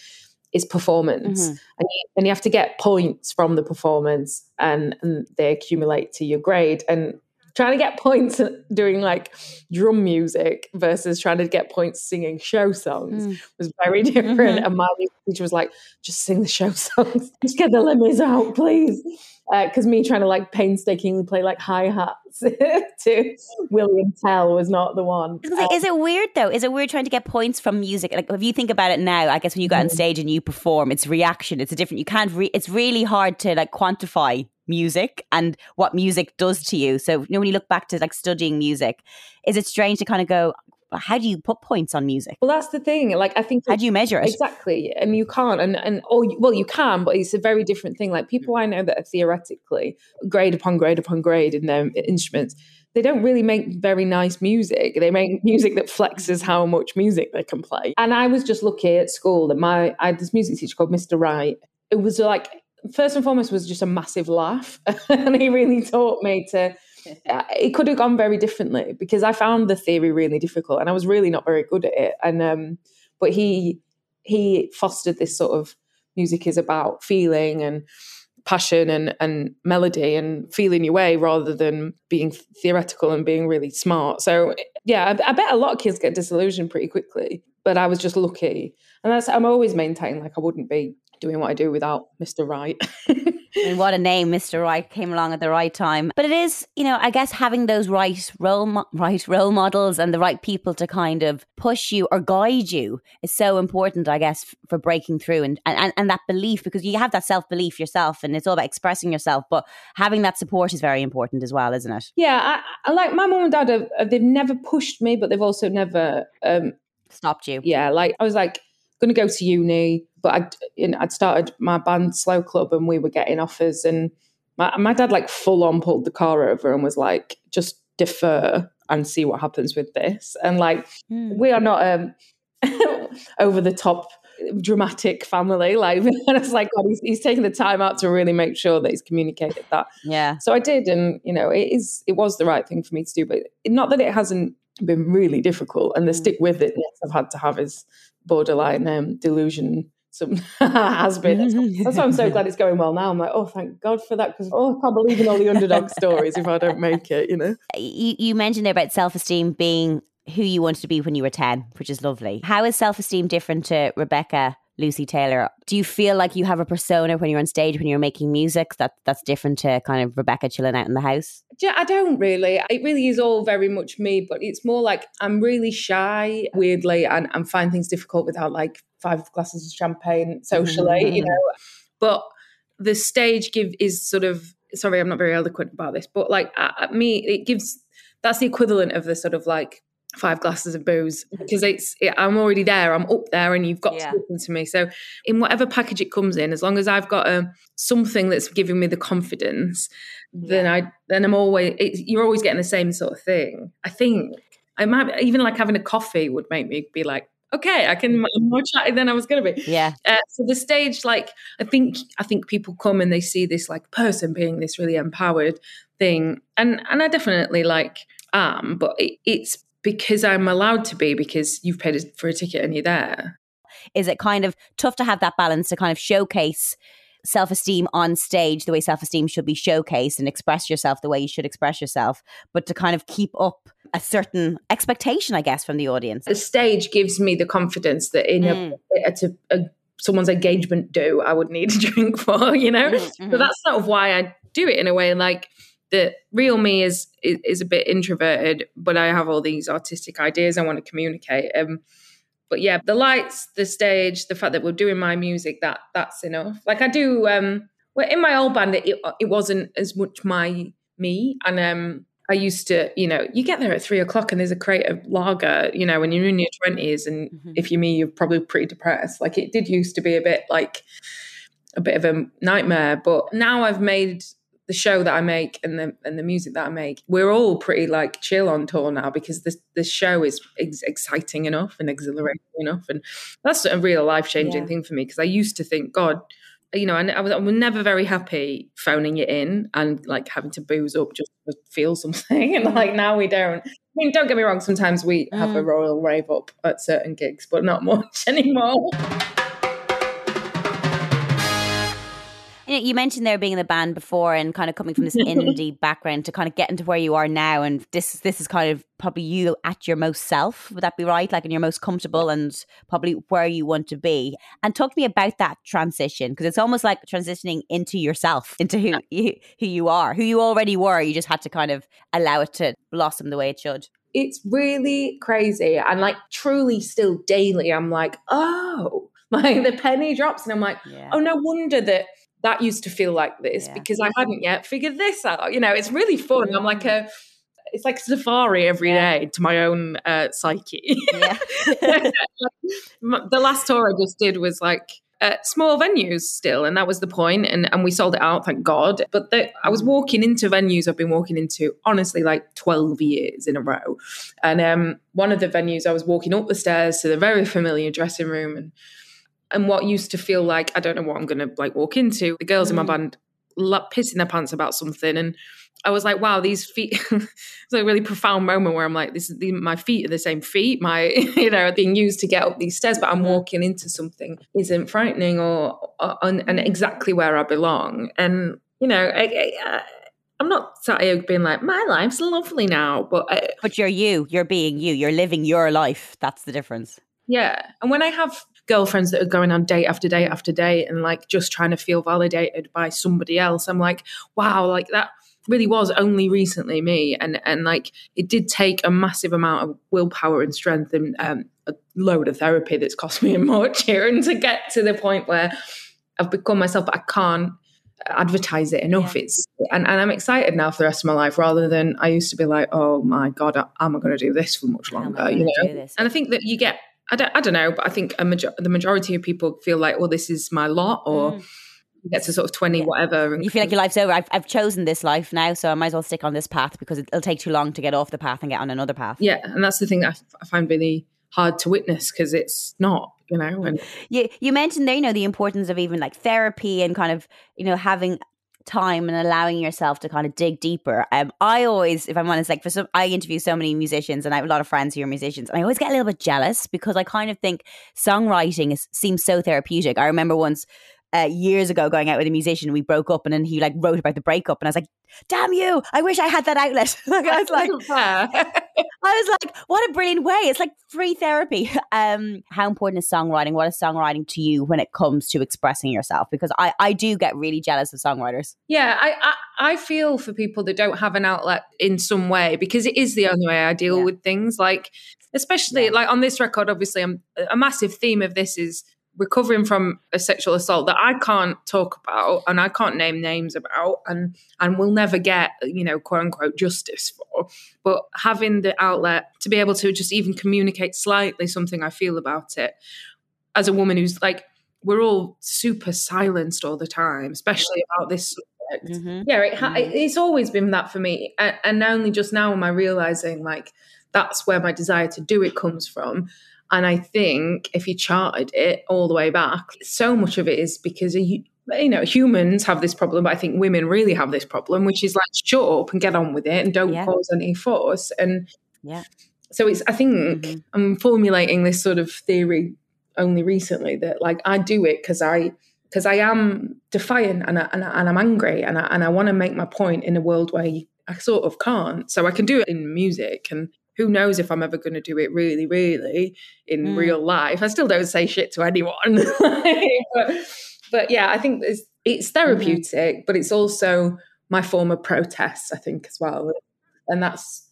Speaker 2: is performance,
Speaker 1: Mhm.
Speaker 2: and, you, and you have to get points from the performance, and, and they accumulate to your grade. And trying to get points doing like drum music versus trying to get points singing show songs
Speaker 1: Mm.
Speaker 2: was very different.
Speaker 1: Mhm.
Speaker 2: And my teacher was like, "Just sing the show songs, just get the lemons out, please." Because me trying to like painstakingly play like hi hats to William Tell was not the one.
Speaker 1: Was is it weird though? Is it weird trying to get points from music? Like, if you think about it now, I guess when you go on stage and you perform, it's reaction. It's a different. You can't. Re- it's really hard to like quantify music and what music does to you. So, you know, when you look back to like studying music, is it strange to kind of go, how do you put points on music?
Speaker 2: Well, that's the thing. Like, I think
Speaker 1: How do you measure it?
Speaker 2: Exactly, and you can't, and and oh, or you- well, you can, but it's a very different thing. Like people I know that are theoretically grade upon grade upon grade in their instruments, they don't really make very nice music. They make music that flexes how much music they can play. And I was just lucky at school that my I had this music teacher called Mr. Wright. It was like first and foremost was just a massive laugh, and he really taught me to uh, it could have gone very differently because I found the theory really difficult and I was really not very good at it. And um, but he he fostered this sort of music is about feeling and passion and and melody and feeling your way rather than being theoretical and being really smart. So yeah, I, I bet a lot of kids get disillusioned pretty quickly. But I was just lucky, and that's I'm always maintaining like I wouldn't be doing what I do without Mr. Wright.
Speaker 1: And what a name, Mr. Right came along at the right time. But it is, you know, I guess having those right role mo- right role models and the right people to kind of push you or guide you is so important, I guess, f- for breaking through and and, and that belief because you have that self belief yourself and it's all about expressing yourself. But having that support is very important as well, isn't it?
Speaker 2: yeah, I, I like my mum and dad. Have, have- they've never pushed me, but they've also never um,
Speaker 1: Stopped you.
Speaker 2: yeah, like I was like going to go to uni, but I'd you know, I'd started my band Slow Club, and we were getting offers, and my my dad like full on pulled the car over and was like, just defer and see what happens with this, and like
Speaker 1: Hmm.
Speaker 2: we are not um over the top dramatic family like and it's like god he's, he's taking the time out to really make sure that he's communicated that
Speaker 1: Yeah.
Speaker 2: so I did, and you know, it is it was the right thing for me to do, but not that it hasn't been really difficult. And the stick with it I've had to have is borderline um, delusion. Some has been. That's why I'm so glad it's going well now. I'm like, oh, thank God for that, because oh, I can't believe in all the underdog stories if I don't make it. You know.
Speaker 1: You, you mentioned there about self esteem being who you wanted to be when you were 10, which is lovely. How is self esteem different to Rebecca Lucy Taylor? Do you feel like you have a persona when you're on stage, when you're making music that that's different to kind of Rebecca chilling out in the house?
Speaker 2: Yeah, I don't really. It really is all very much me, but it's more like I'm really shy, weirdly, and, and find things difficult without like five glasses of champagne socially, you know. But the stage give is sort of sorry, I'm not very eloquent about this, but like uh, me, it gives that's the equivalent of the sort of like five glasses of booze because it's it, I'm already there. I'm up there, and you've got
Speaker 1: Yeah.
Speaker 2: to listen to me. So in whatever package it comes in, as long as I've got a something that's giving me the confidence, then I then I'm always it, you're always getting the same sort of thing. I think I might even like having a coffee would make me be like, okay, I can I'm more chatty than I was going to be.
Speaker 1: Yeah.
Speaker 2: Uh, so the stage, like I think, I think people come and they see this like person being this really empowered thing, and and I definitely like am, but it, it's because I'm allowed to be because you've paid for a ticket and you're there.
Speaker 1: Is it kind of tough to have that balance to kind of showcase self esteem on stage the way self esteem should be showcased and express yourself the way you should express yourself, but to kind of keep up a certain expectation, I guess, from the audience?
Speaker 2: The stage gives me the confidence that in
Speaker 1: Mm.
Speaker 2: a, at a, a someone's engagement do I would need a drink for, you know.
Speaker 1: Mhm,
Speaker 2: So
Speaker 1: mhm.
Speaker 2: that's sort of why I do it in a way. Like the real me is, is is a bit introverted, but I have all these artistic ideas I want to communicate. Um, but yeah, the lights, the stage, the fact that we're doing my music, that that's enough. Like I do. Um, well, in my old band, it it wasn't as much my me, and um, I used to, you know, you get there at three o'clock and there's a crate of lager, you know, when you're in your twenties, and
Speaker 1: Mhm.
Speaker 2: if you're me, you're probably pretty depressed. Like it did used to be a bit like a bit of a nightmare, but now I've made the show that I make and the and the music that I make, we're all pretty like chill on tour now because this the show is ex- exciting enough and exhilarating enough, and that's a real life changing
Speaker 1: Yeah.
Speaker 2: thing for me because I used to think, God, you know, I, I was I was never very happy phoning it in and like having to booze up just to feel something, and like now we don't. I mean, don't get me wrong. Sometimes we have a mm. royal rave up at certain gigs, but not much anymore.
Speaker 1: You, you mentioned there being in the band before and kind of coming from this indie background to kind of get into where you are now, and this this is kind of probably you at your most self. Would that be right? Like, and you're most comfortable and probably where you want to be. And talk to me about that transition because it's almost like transitioning into yourself, into who you, who you are, who you already were. You just had to kind of allow it to blossom the way it should.
Speaker 2: it's really crazy and like truly still daily i'm like oh like the penny drops and i'm like
Speaker 1: Yeah.
Speaker 2: oh no wonder that that used to feel like this
Speaker 1: Yeah.
Speaker 2: because i hadn't yet figured this out you know it's really fun i'm like a it's like safari every day to my own uh, psyche the last tour I just did was like uh, small venues still, and that was the point. And and we sold it out, thank God. But the, I was walking into venues I've been walking into honestly like twelve years in a row. And um, one of the venues I was walking up the stairs to the very familiar dressing room, and and what used to feel like I don't know what I'm going to like walk into. The girls in my mm. band la- pissing their pants about something, and I was like, wow, these feet. it's a really profound moment where I'm like, this is the, my feet are the same feet, my you know, being used to get up these stairs, but I'm walking into something isn't frightening or, or and, and exactly where I belong. And you know, I, I, I'm not sat here being like, my life's lovely now, but I,
Speaker 1: but you're you. You're being you. You're living your life. That's the difference.
Speaker 2: Yeah. And when I have girlfriends that are going on date after date after date and like just trying to feel validated by somebody else, I'm like, wow, like that really was only recently me. And and like it did take a massive amount of willpower and strength and um, a load of therapy that's cost me a and to get to the point where I've become myself, but I can't advertise it enough. It's and, and I'm excited now for the rest of my life rather than I used to be like, oh my God, am I going to do this for much
Speaker 1: How am I
Speaker 2: longer? You know? And I think that you get, I don't, I don't know, but I think a major, the majority of people feel like, well, this is my lot, or you get to sort of 20, whatever. And
Speaker 1: Mm. You feel like your life's over. I've, I've chosen this life now, so I might as well stick on this path because it, it'll take too long to get off the path and get on another path.
Speaker 2: yeah. And that's the thing that I, f- I find really hard to witness because it's not, you know, and
Speaker 1: You, you mentioned there, you know, the importance of even like therapy and kind of, you know, having time and allowing yourself to kind of dig deeper. Um, I always, if I'm honest, like for some, I interview so many musicians and I have a lot of friends who are musicians, and I always get a little bit jealous because I kind of think songwriting is, seems so therapeutic. I remember once uh, years ago going out with a musician, we broke up, and then he like wrote about the breakup, and I was like, "Damn you! I wish I had that outlet." like I was like. I was like, what a brilliant way. It's like free therapy. Um, how important is songwriting? What is songwriting to you when it comes to expressing yourself? Because I, I do get really jealous of songwriters.
Speaker 2: Yeah, I, I I feel for people that don't have an outlet in some way because it is the only way I deal
Speaker 1: Yeah.
Speaker 2: with things. Like, especially
Speaker 1: Yeah.
Speaker 2: like on this record, obviously, I'm, a massive theme of this is recovering from a sexual assault that I can't talk about and I can't name names about and and will never get you know quote unquote justice for but having the outlet to be able to just even communicate slightly something I feel about it as a woman who's like we're all super silenced all the time especially about this subject
Speaker 1: Mhm.
Speaker 2: yeah it ha-
Speaker 1: Mhm.
Speaker 2: it's always been that for me and, and only just now am I realizing like that's where my desire to do it comes from and I think if you charted it all the way back, so much of it is because you, you know humans have this problem, but I think women really have this problem, which is like shut up and get on with it and don't
Speaker 1: Yeah.
Speaker 2: cause any fuss. And
Speaker 1: Yeah.
Speaker 2: so it's I think
Speaker 1: Mhm.
Speaker 2: I'm formulating this sort of theory only recently that like I do it because I because I am defiant and I, and, I, and I'm angry and I, and I want to make my point in a world where I sort of can't. So I can do it in music and who knows if I'm ever going to do it really, really in
Speaker 1: Mm.
Speaker 2: real life. I still don't say shit to anyone. but, but yeah, I think it's, it's therapeutic, but it's also my form of protest, I think, as well. And that's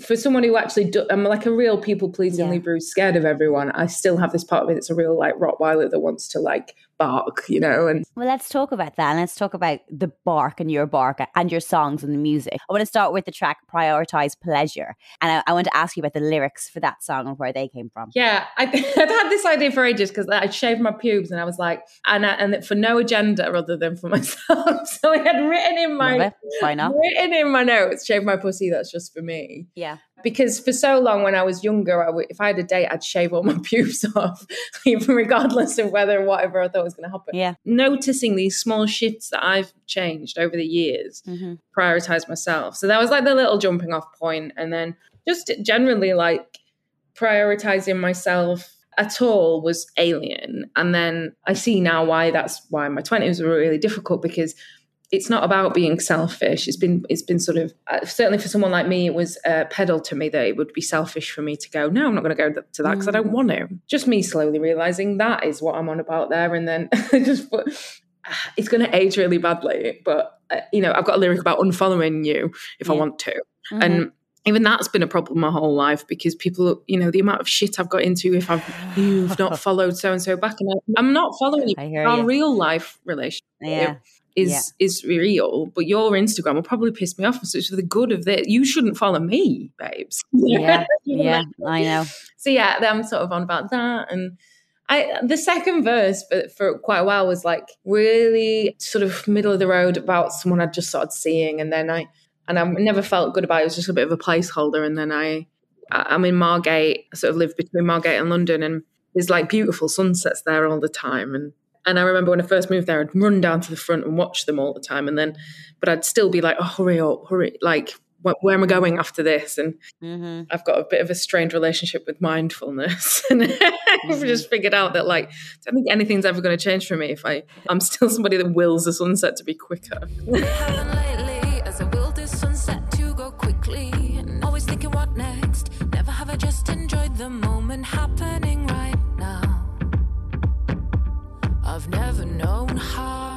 Speaker 2: for someone who actually do, I'm like a real people pleasingly
Speaker 1: Yeah.
Speaker 2: Scared of everyone. I still have this part of me that's a real like Rottweiler that wants to like bark, you know, and
Speaker 1: Well, let's talk about that and let's talk about the bark and your bark and your songs and the music. I want to start with the track Prioritize Pleasure. And I, I want to ask you about the lyrics for that song and where they came from.
Speaker 2: Yeah, I, I'd had this idea for ages because I shaved my pubes and I was like, and I, and for no agenda other than for myself. so I had written in my
Speaker 1: Why not?
Speaker 2: written in my notes, shave my pussy. That's just for me.
Speaker 1: Yeah.
Speaker 2: Because for so long when I was younger, I would, if I had a date, I'd shave all my pubes off, even regardless of whether whatever I thought was going to happen.
Speaker 1: Yeah.
Speaker 2: Noticing these small shifts that I've changed over the years,
Speaker 1: hmm
Speaker 2: prioritize myself. So that was like the little jumping off point, and then just generally like prioritizing myself at all was alien. And then I see now why that's why my twenties were really difficult because it's not about being selfish. It's been it's been sort of uh, certainly for someone like me, it was uh, peddled to me that it would be selfish for me to go. No, I'm not going to go th- to that because I don't want to. Just me slowly realizing that is what I'm on about there, and then just put. It's going to age really badly, but uh, you know I've got a lyric about unfollowing you if I want to,
Speaker 1: Mhm.
Speaker 2: and even that's been a problem my whole life because people, you know, the amount of shit I've got into if I've you've not followed so and so back, and I, I'm not following you. Our
Speaker 1: you.
Speaker 2: real life relationship
Speaker 1: Yeah.
Speaker 2: Is is real, but your Instagram will probably piss me off. So it's for the good of it. You shouldn't follow me, babes.
Speaker 1: Yeah. Yeah. I know.
Speaker 2: So yeah, I'm sort of on about that, and I the second verse for, for quite a while was like really sort of middle of the road about someone I'd just started seeing, and then I and I never felt good about it. It was just a bit of a placeholder, and then I I- I'm in Margate. I sort of live between Margate and London, and there's like beautiful sunsets there all the time, and. And I remember when I first moved there, I'd run down to the front and watch them all the time. And then, but I'd still be like, oh, hurry up, hurry. Like, wh- where am I going after this? And
Speaker 1: hmm
Speaker 2: I've got a bit of a strained relationship with mindfulness, and I've just figured out that like I don't think anything's ever going to change for me if I I'm still somebody that wills the sunset to be quicker.
Speaker 5: I've never known how.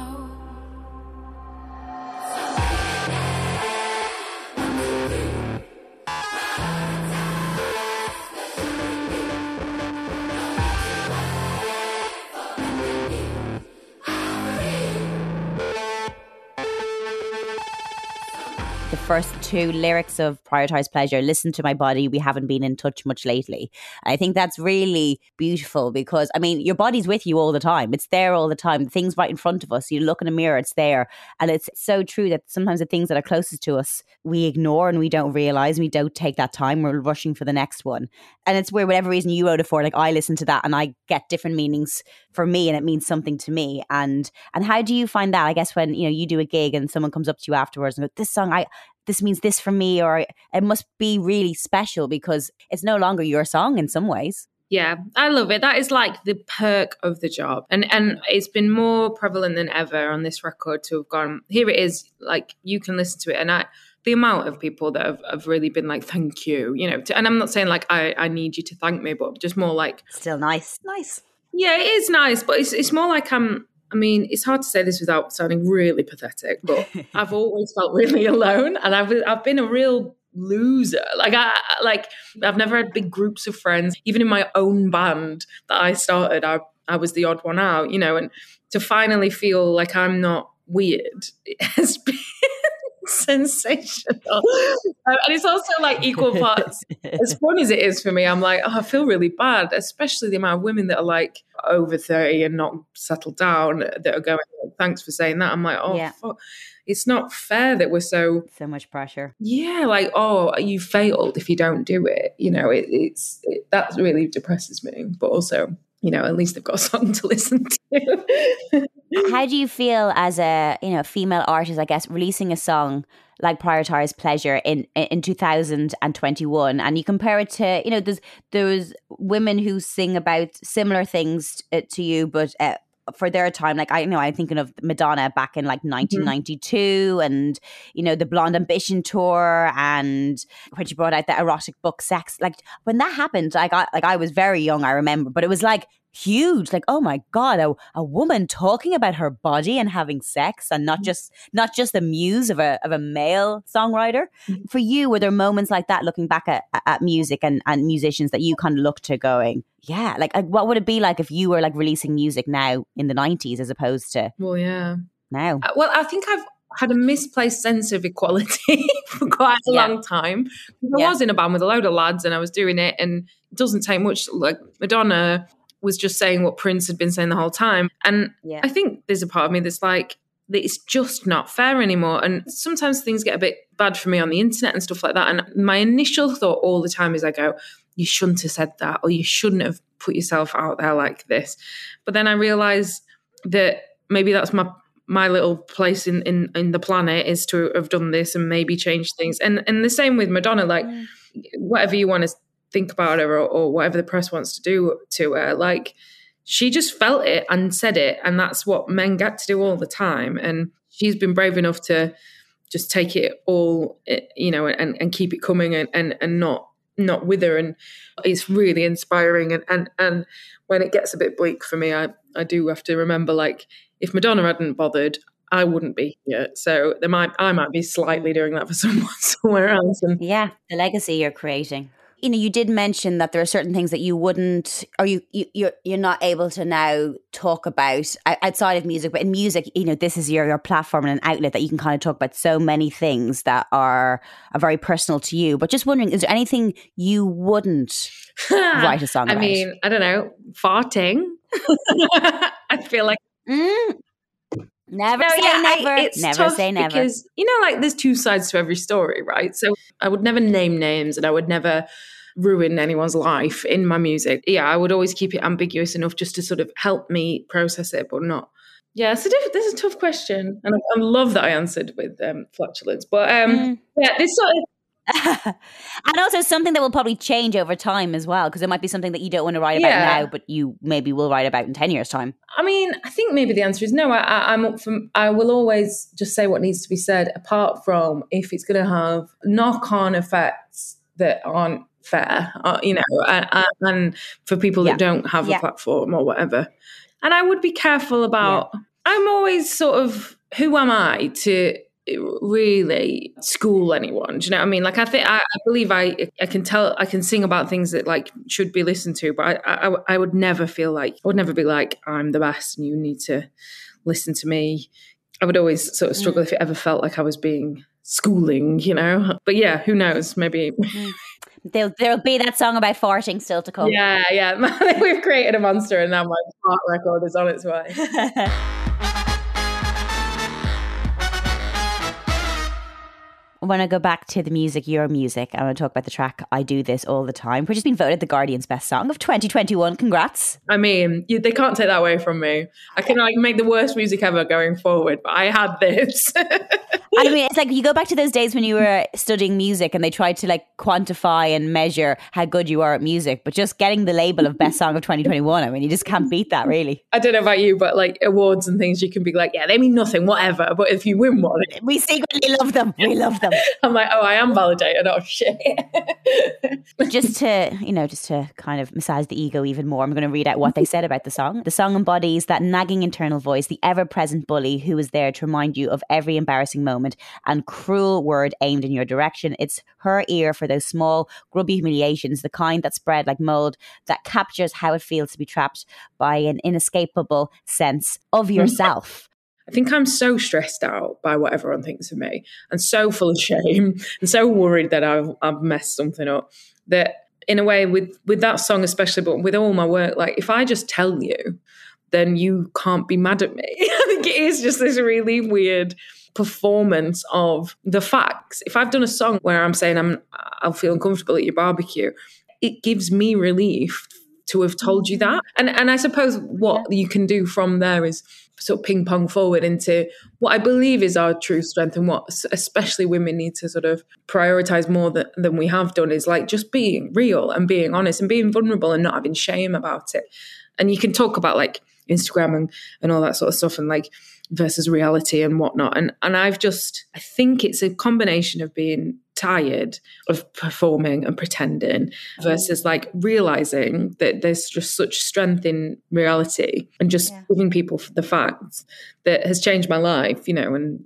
Speaker 1: First two lyrics of Prioritize Pleasure, Listen to My Body, we haven't been in touch much lately. I think that's really beautiful because, I mean, your body's with you all the time. It's there all the time. The thing's right in front of us. You look in a mirror, it's there. And it's so true that sometimes the things that are closest to us, we ignore and we don't realize. We don't take that time. We're rushing for the next one. And it's where, whatever reason you wrote it for, like I listen to that and I get different meanings for me and it means something to me. And and how do you find that? I guess when, you know, you do a gig and someone comes up to you afterwards and go, this song, I, this means this for me, or it must be really special because it's no longer your song in some ways.
Speaker 2: Yeah, I love it. That is like the perk of the job. And and it's been more prevalent than ever on this record to have gone, here it is, like you can listen to it. And I the amount of people that have, have really been like, thank you, you know, to, and I'm not saying like I, I need you to thank me, but just more like,
Speaker 1: Still nice. Nice.
Speaker 2: Yeah, it is nice, but it's it's more like I'm I mean, it's hard to say this without sounding really pathetic, but I've always felt really alone, and I've I've been a real loser. Like I like I've never had big groups of friends. Even in my own band that I started, I I was the odd one out, you know, and to finally feel like I'm not weird has been sensational. Uh, and it's also like equal parts. as fun as it is for me, I'm like, oh, I feel really bad, especially the amount of women that are like over 30 and not settled down that are going, thanks for saying that. I'm like, oh,
Speaker 1: Yeah.
Speaker 2: fuck. It's not fair that we're so
Speaker 1: So much pressure.
Speaker 2: yeah, like oh, you failed if you don't do it. You know, it, it's it, that really depresses me. But also, you know, at least they've got a song to listen to.
Speaker 1: How do you feel as a you know female artist? I guess releasing a song like "Prioritize Pleasure" in in 2021, and you compare it to you know there's there's women who sing about similar things uh, to you, but. Uh, for their time, like I you know, I'm thinking of Madonna back in like mm-hmm. 1992, and you know the Blonde Ambition tour, and when she brought out the erotic book "Sex." Like when that happened, I got like I was very young, I remember, but it was like huge like oh my god a, a woman talking about her body and having sex and not just not just the muse of a of a male songwriter for you were there moments like that looking back at, at music and and musicians that you kind of look to going yeah like, like what would it be like if you were like releasing music now in the 90s as opposed to
Speaker 2: well, yeah.
Speaker 1: now
Speaker 2: Uh, Well, I think I've had a misplaced sense of equality for quite a
Speaker 1: Yeah.
Speaker 2: long time. I
Speaker 1: Yeah.
Speaker 2: was in a band with a load of lads, and I was doing it, and it doesn't take much. Like Madonna was just saying what Prince had been saying the whole time, and
Speaker 1: yeah
Speaker 2: I think there's a part of me that's like, that it's just not fair anymore. And sometimes things get a bit bad for me on the internet and stuff like that. And my initial thought all the time is I go, you shouldn't have said that, or you shouldn't have put yourself out there like this. But then I realize that maybe that's my my little place in, in in the planet is to have done this and maybe change things. And and the same with Madonna, like whatever you want to think about her or, or whatever the press wants to do to her, like she just felt it and said it, and that's what men get to do all the time. And she's been brave enough to just take it all, eh, you know, and and keep it coming and and and not not wither. And it's really inspiring. And and and when it gets a bit bleak for me, I I do have to remember like if Madonna hadn't bothered. I wouldn't be here, so there might I might be slightly doing that for someone somewhere else, and
Speaker 1: Yeah, the legacy you're creating. You know, you did mention that there are certain things that you wouldn't, or you, you you're you're not able to now talk about outside of music. But in music, you know, this is your your platform and an outlet that you can kind of talk about so many things that are are very personal to you. But just wondering, is there anything you wouldn't write a song
Speaker 2: I
Speaker 1: about?
Speaker 2: mean, I don't know, farting. I feel like
Speaker 1: Mm. Never
Speaker 2: No,
Speaker 1: say
Speaker 2: yeah, I-
Speaker 1: never.
Speaker 2: it's
Speaker 1: never
Speaker 2: tough
Speaker 1: say never.
Speaker 2: Because you know, like there's two sides to every story, right? So I would never name names, and I would never ruin anyone's life in my music. Yeah, I would always keep it ambiguous enough just to sort of help me process it, but not. Yeah, it's a diff- this is a tough question, and I, I love that I answered with um, flatulence. But um,
Speaker 1: Mm.
Speaker 2: yeah, this sort of
Speaker 1: and also something that will probably change over time as well, because it might be something that you don't want to write about
Speaker 2: Yeah.
Speaker 1: now, but you maybe will write about in ten years' time.
Speaker 2: I mean, I think maybe the answer is no. I, I, I'm up for. I will always just say what needs to be said, apart from if it's going to have knock-on effects that aren't fair, uh, you know, and, and for people
Speaker 1: Yeah.
Speaker 2: that don't have
Speaker 1: Yeah.
Speaker 2: a platform or whatever. And I would be careful about. I'm always sort of who am I to really school anyone. Do you know what i mean? Like i think i, I believe i i can tell i can sing about things that like should be listened to but I, I i would never feel like i would never be like i'm the best and you need to listen to me. I would always sort of mm. struggle if it ever felt like i was being schooling you know? But yeah who knows? Maybe mm.
Speaker 1: There'll there'll be that song about farting still to come.
Speaker 2: yeah yeah. We've created a monster and now my heart record is on its way
Speaker 1: When I go back to the music, your music, I want to talk about the track I Do This All the Time, which has been voted the Guardian's best song of 2021. Congrats.
Speaker 2: I mean, you, they can't take that away from me. I can like make the worst music ever going forward, but I had this.
Speaker 1: I mean, it's like you go back to those days when you were studying music and they tried to like quantify and measure how good you are at music, but just getting the label of best song of 2021, I mean, you just can't beat that, really.
Speaker 2: I don't know about you, but like awards and things, you can be like, yeah, they mean nothing, whatever. But if you win one,
Speaker 1: We secretly love them. We love them.
Speaker 2: I'm like, oh, I am validated. Oh shit.
Speaker 1: But just to you know just to kind of massage the ego even more i'm going to read out what they said about the song the song embodies that nagging internal voice the ever-present bully who is there to remind you of every embarrassing moment and cruel word aimed in your direction it's her ear for those small grubby humiliations the kind that spread like mold that captures how it feels to be trapped by an inescapable sense of mm-hmm. yourself
Speaker 2: I think I'm so stressed out by what everyone thinks of me and so full of shame and so worried that I've, I've messed something up that in a way with with that song especially but with all my work like if I just tell you then you can't be mad at me. I think it is just this really weird performance of the facts. If I've done a song where I'm saying I'm I'll feel uncomfortable at your barbecue, it gives me relief to have told you that. And and I suppose what you can do from there is sort of ping pong forward into what I believe is our true strength and what especially women need to sort of prioritize more than, than we have done is like just being real and being honest and being vulnerable and not having shame about it. And you can talk about like Instagram and, and all that sort of stuff and like versus reality and whatnot. And and I've just I think it's a combination of being tired of performing and pretending versus like realizing that there's just such strength in reality and just
Speaker 1: Yeah.
Speaker 2: giving people the facts that has changed my life, you know, and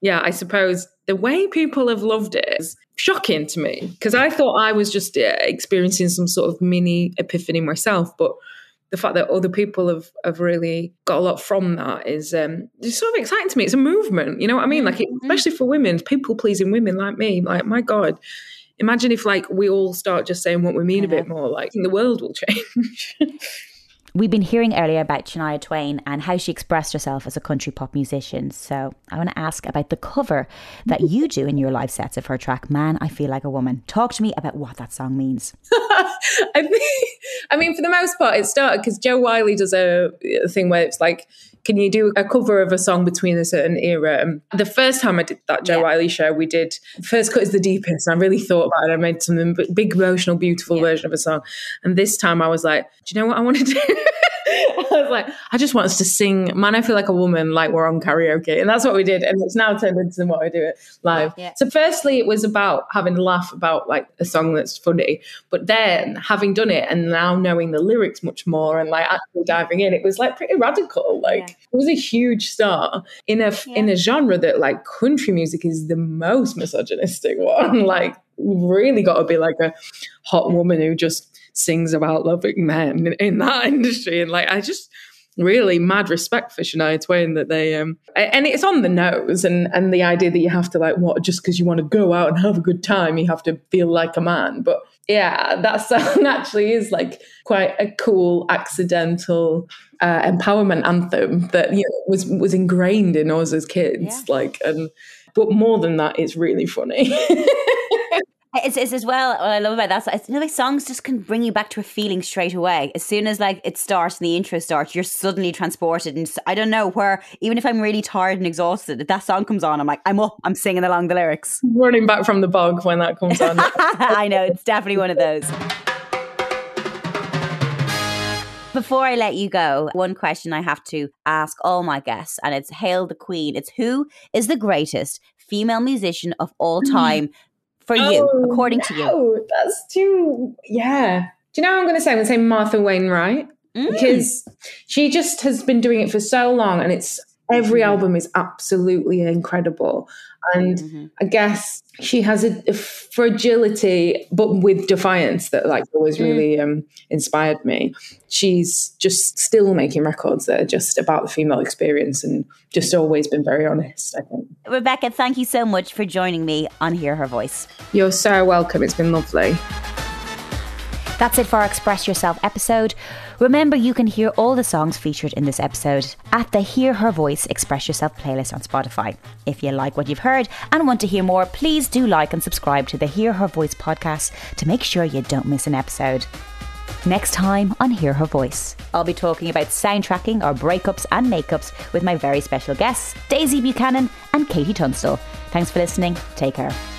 Speaker 2: yeah, I suppose the way people have loved it is shocking to me because I thought I was just experiencing some sort of mini epiphany myself, but the fact that other people have, have really got a lot from that is um, it's sort of exciting to me. It's a movement, you know what I mean? Like, it, especially for women, people pleasing women like me. Like, my God, imagine if like we all start just saying what we mean a bit more. Like, the world will change.
Speaker 1: We've been hearing earlier about Shania Twain and how she expressed herself as a country pop musician. So I want to ask about the cover that you do in your live sets of her track, Man, I Feel Like a Woman. Talk to me about what that song means.
Speaker 2: I I mean, for the most part, it started because Jo Whiley does a thing where it's like, can you do a cover of a song between a certain era? And the first time I did that Jo
Speaker 1: Yeah.
Speaker 2: Whiley show, we did First Cut is the Deepest. And I really thought about it. I made some big, emotional, beautiful version of a song. And this time I was like, do you know what I want to do? I was like, I just want us to sing Man, I Feel Like a Woman, like we're on karaoke. And that's what we did. And it's now turned into what I do it live.
Speaker 1: Yeah.
Speaker 2: So, firstly, it was about having a laugh about like a song that's funny. But then having done it and now knowing the lyrics much more and like actually diving in, it was like pretty radical. Like
Speaker 1: Yeah.
Speaker 2: it was a huge start in a in a genre that like country music is the most misogynistic one. like really got to be like a hot woman who just sings about loving men in, that industry. And like I just really mad respect for Shania Twain that they um and it's on the nose and and the idea that you have to like what just because you want to go out and have a good time you have to feel like a man but yeah that song actually is like quite a cool accidental uh, empowerment anthem that you know was was ingrained in us as kids
Speaker 1: Yeah.
Speaker 2: like and but more than that it's really funny
Speaker 1: It's, it's as well, what I love about that, it's, you know, like songs just can bring you back to a feeling straight away. As soon as like it starts and the intro starts, you're suddenly transported. And I don't know where, even if I'm really tired and exhausted, if that song comes on, I'm like, I'm up, I'm singing along the lyrics.
Speaker 2: running back from the bog when that comes on
Speaker 1: I know, it's definitely one of those. Before I let you go, one question I have to ask all my guests, and it's Hail the Queen. It's who is the greatest female musician of all mm-hmm. time for you,
Speaker 2: Oh,
Speaker 1: according to you?
Speaker 2: no, That's too, yeah. Do you know what I'm going to say? I'm going to say Martha Wainwright
Speaker 1: Mm.
Speaker 2: because she just has been doing it for so long and it's every
Speaker 1: Mm-hmm.
Speaker 2: album is absolutely incredible. And
Speaker 1: Mhm.
Speaker 2: I guess she has a, a fragility, but with defiance that like always
Speaker 1: Mm.
Speaker 2: really um, inspired me. She's just still making records that are just about the female experience and just always been very honest, I think.
Speaker 1: Rebecca, thank you so much for joining me on Hear Her Voice.
Speaker 2: You're so welcome. It's been lovely.
Speaker 1: That's it for our Express Yourself episode. Remember, you can hear all the songs featured in this episode at the Hear Her Voice Express Yourself playlist on Spotify. If you like what you've heard and want to hear more, please do like and subscribe to the Hear Her Voice podcast to make sure you don't miss an episode. Next time on Hear Her Voice, I'll be talking about soundtracking or breakups and makeups with my very special guests, Daisy Buchanan and KT Tunstall. Thanks for listening. Take care.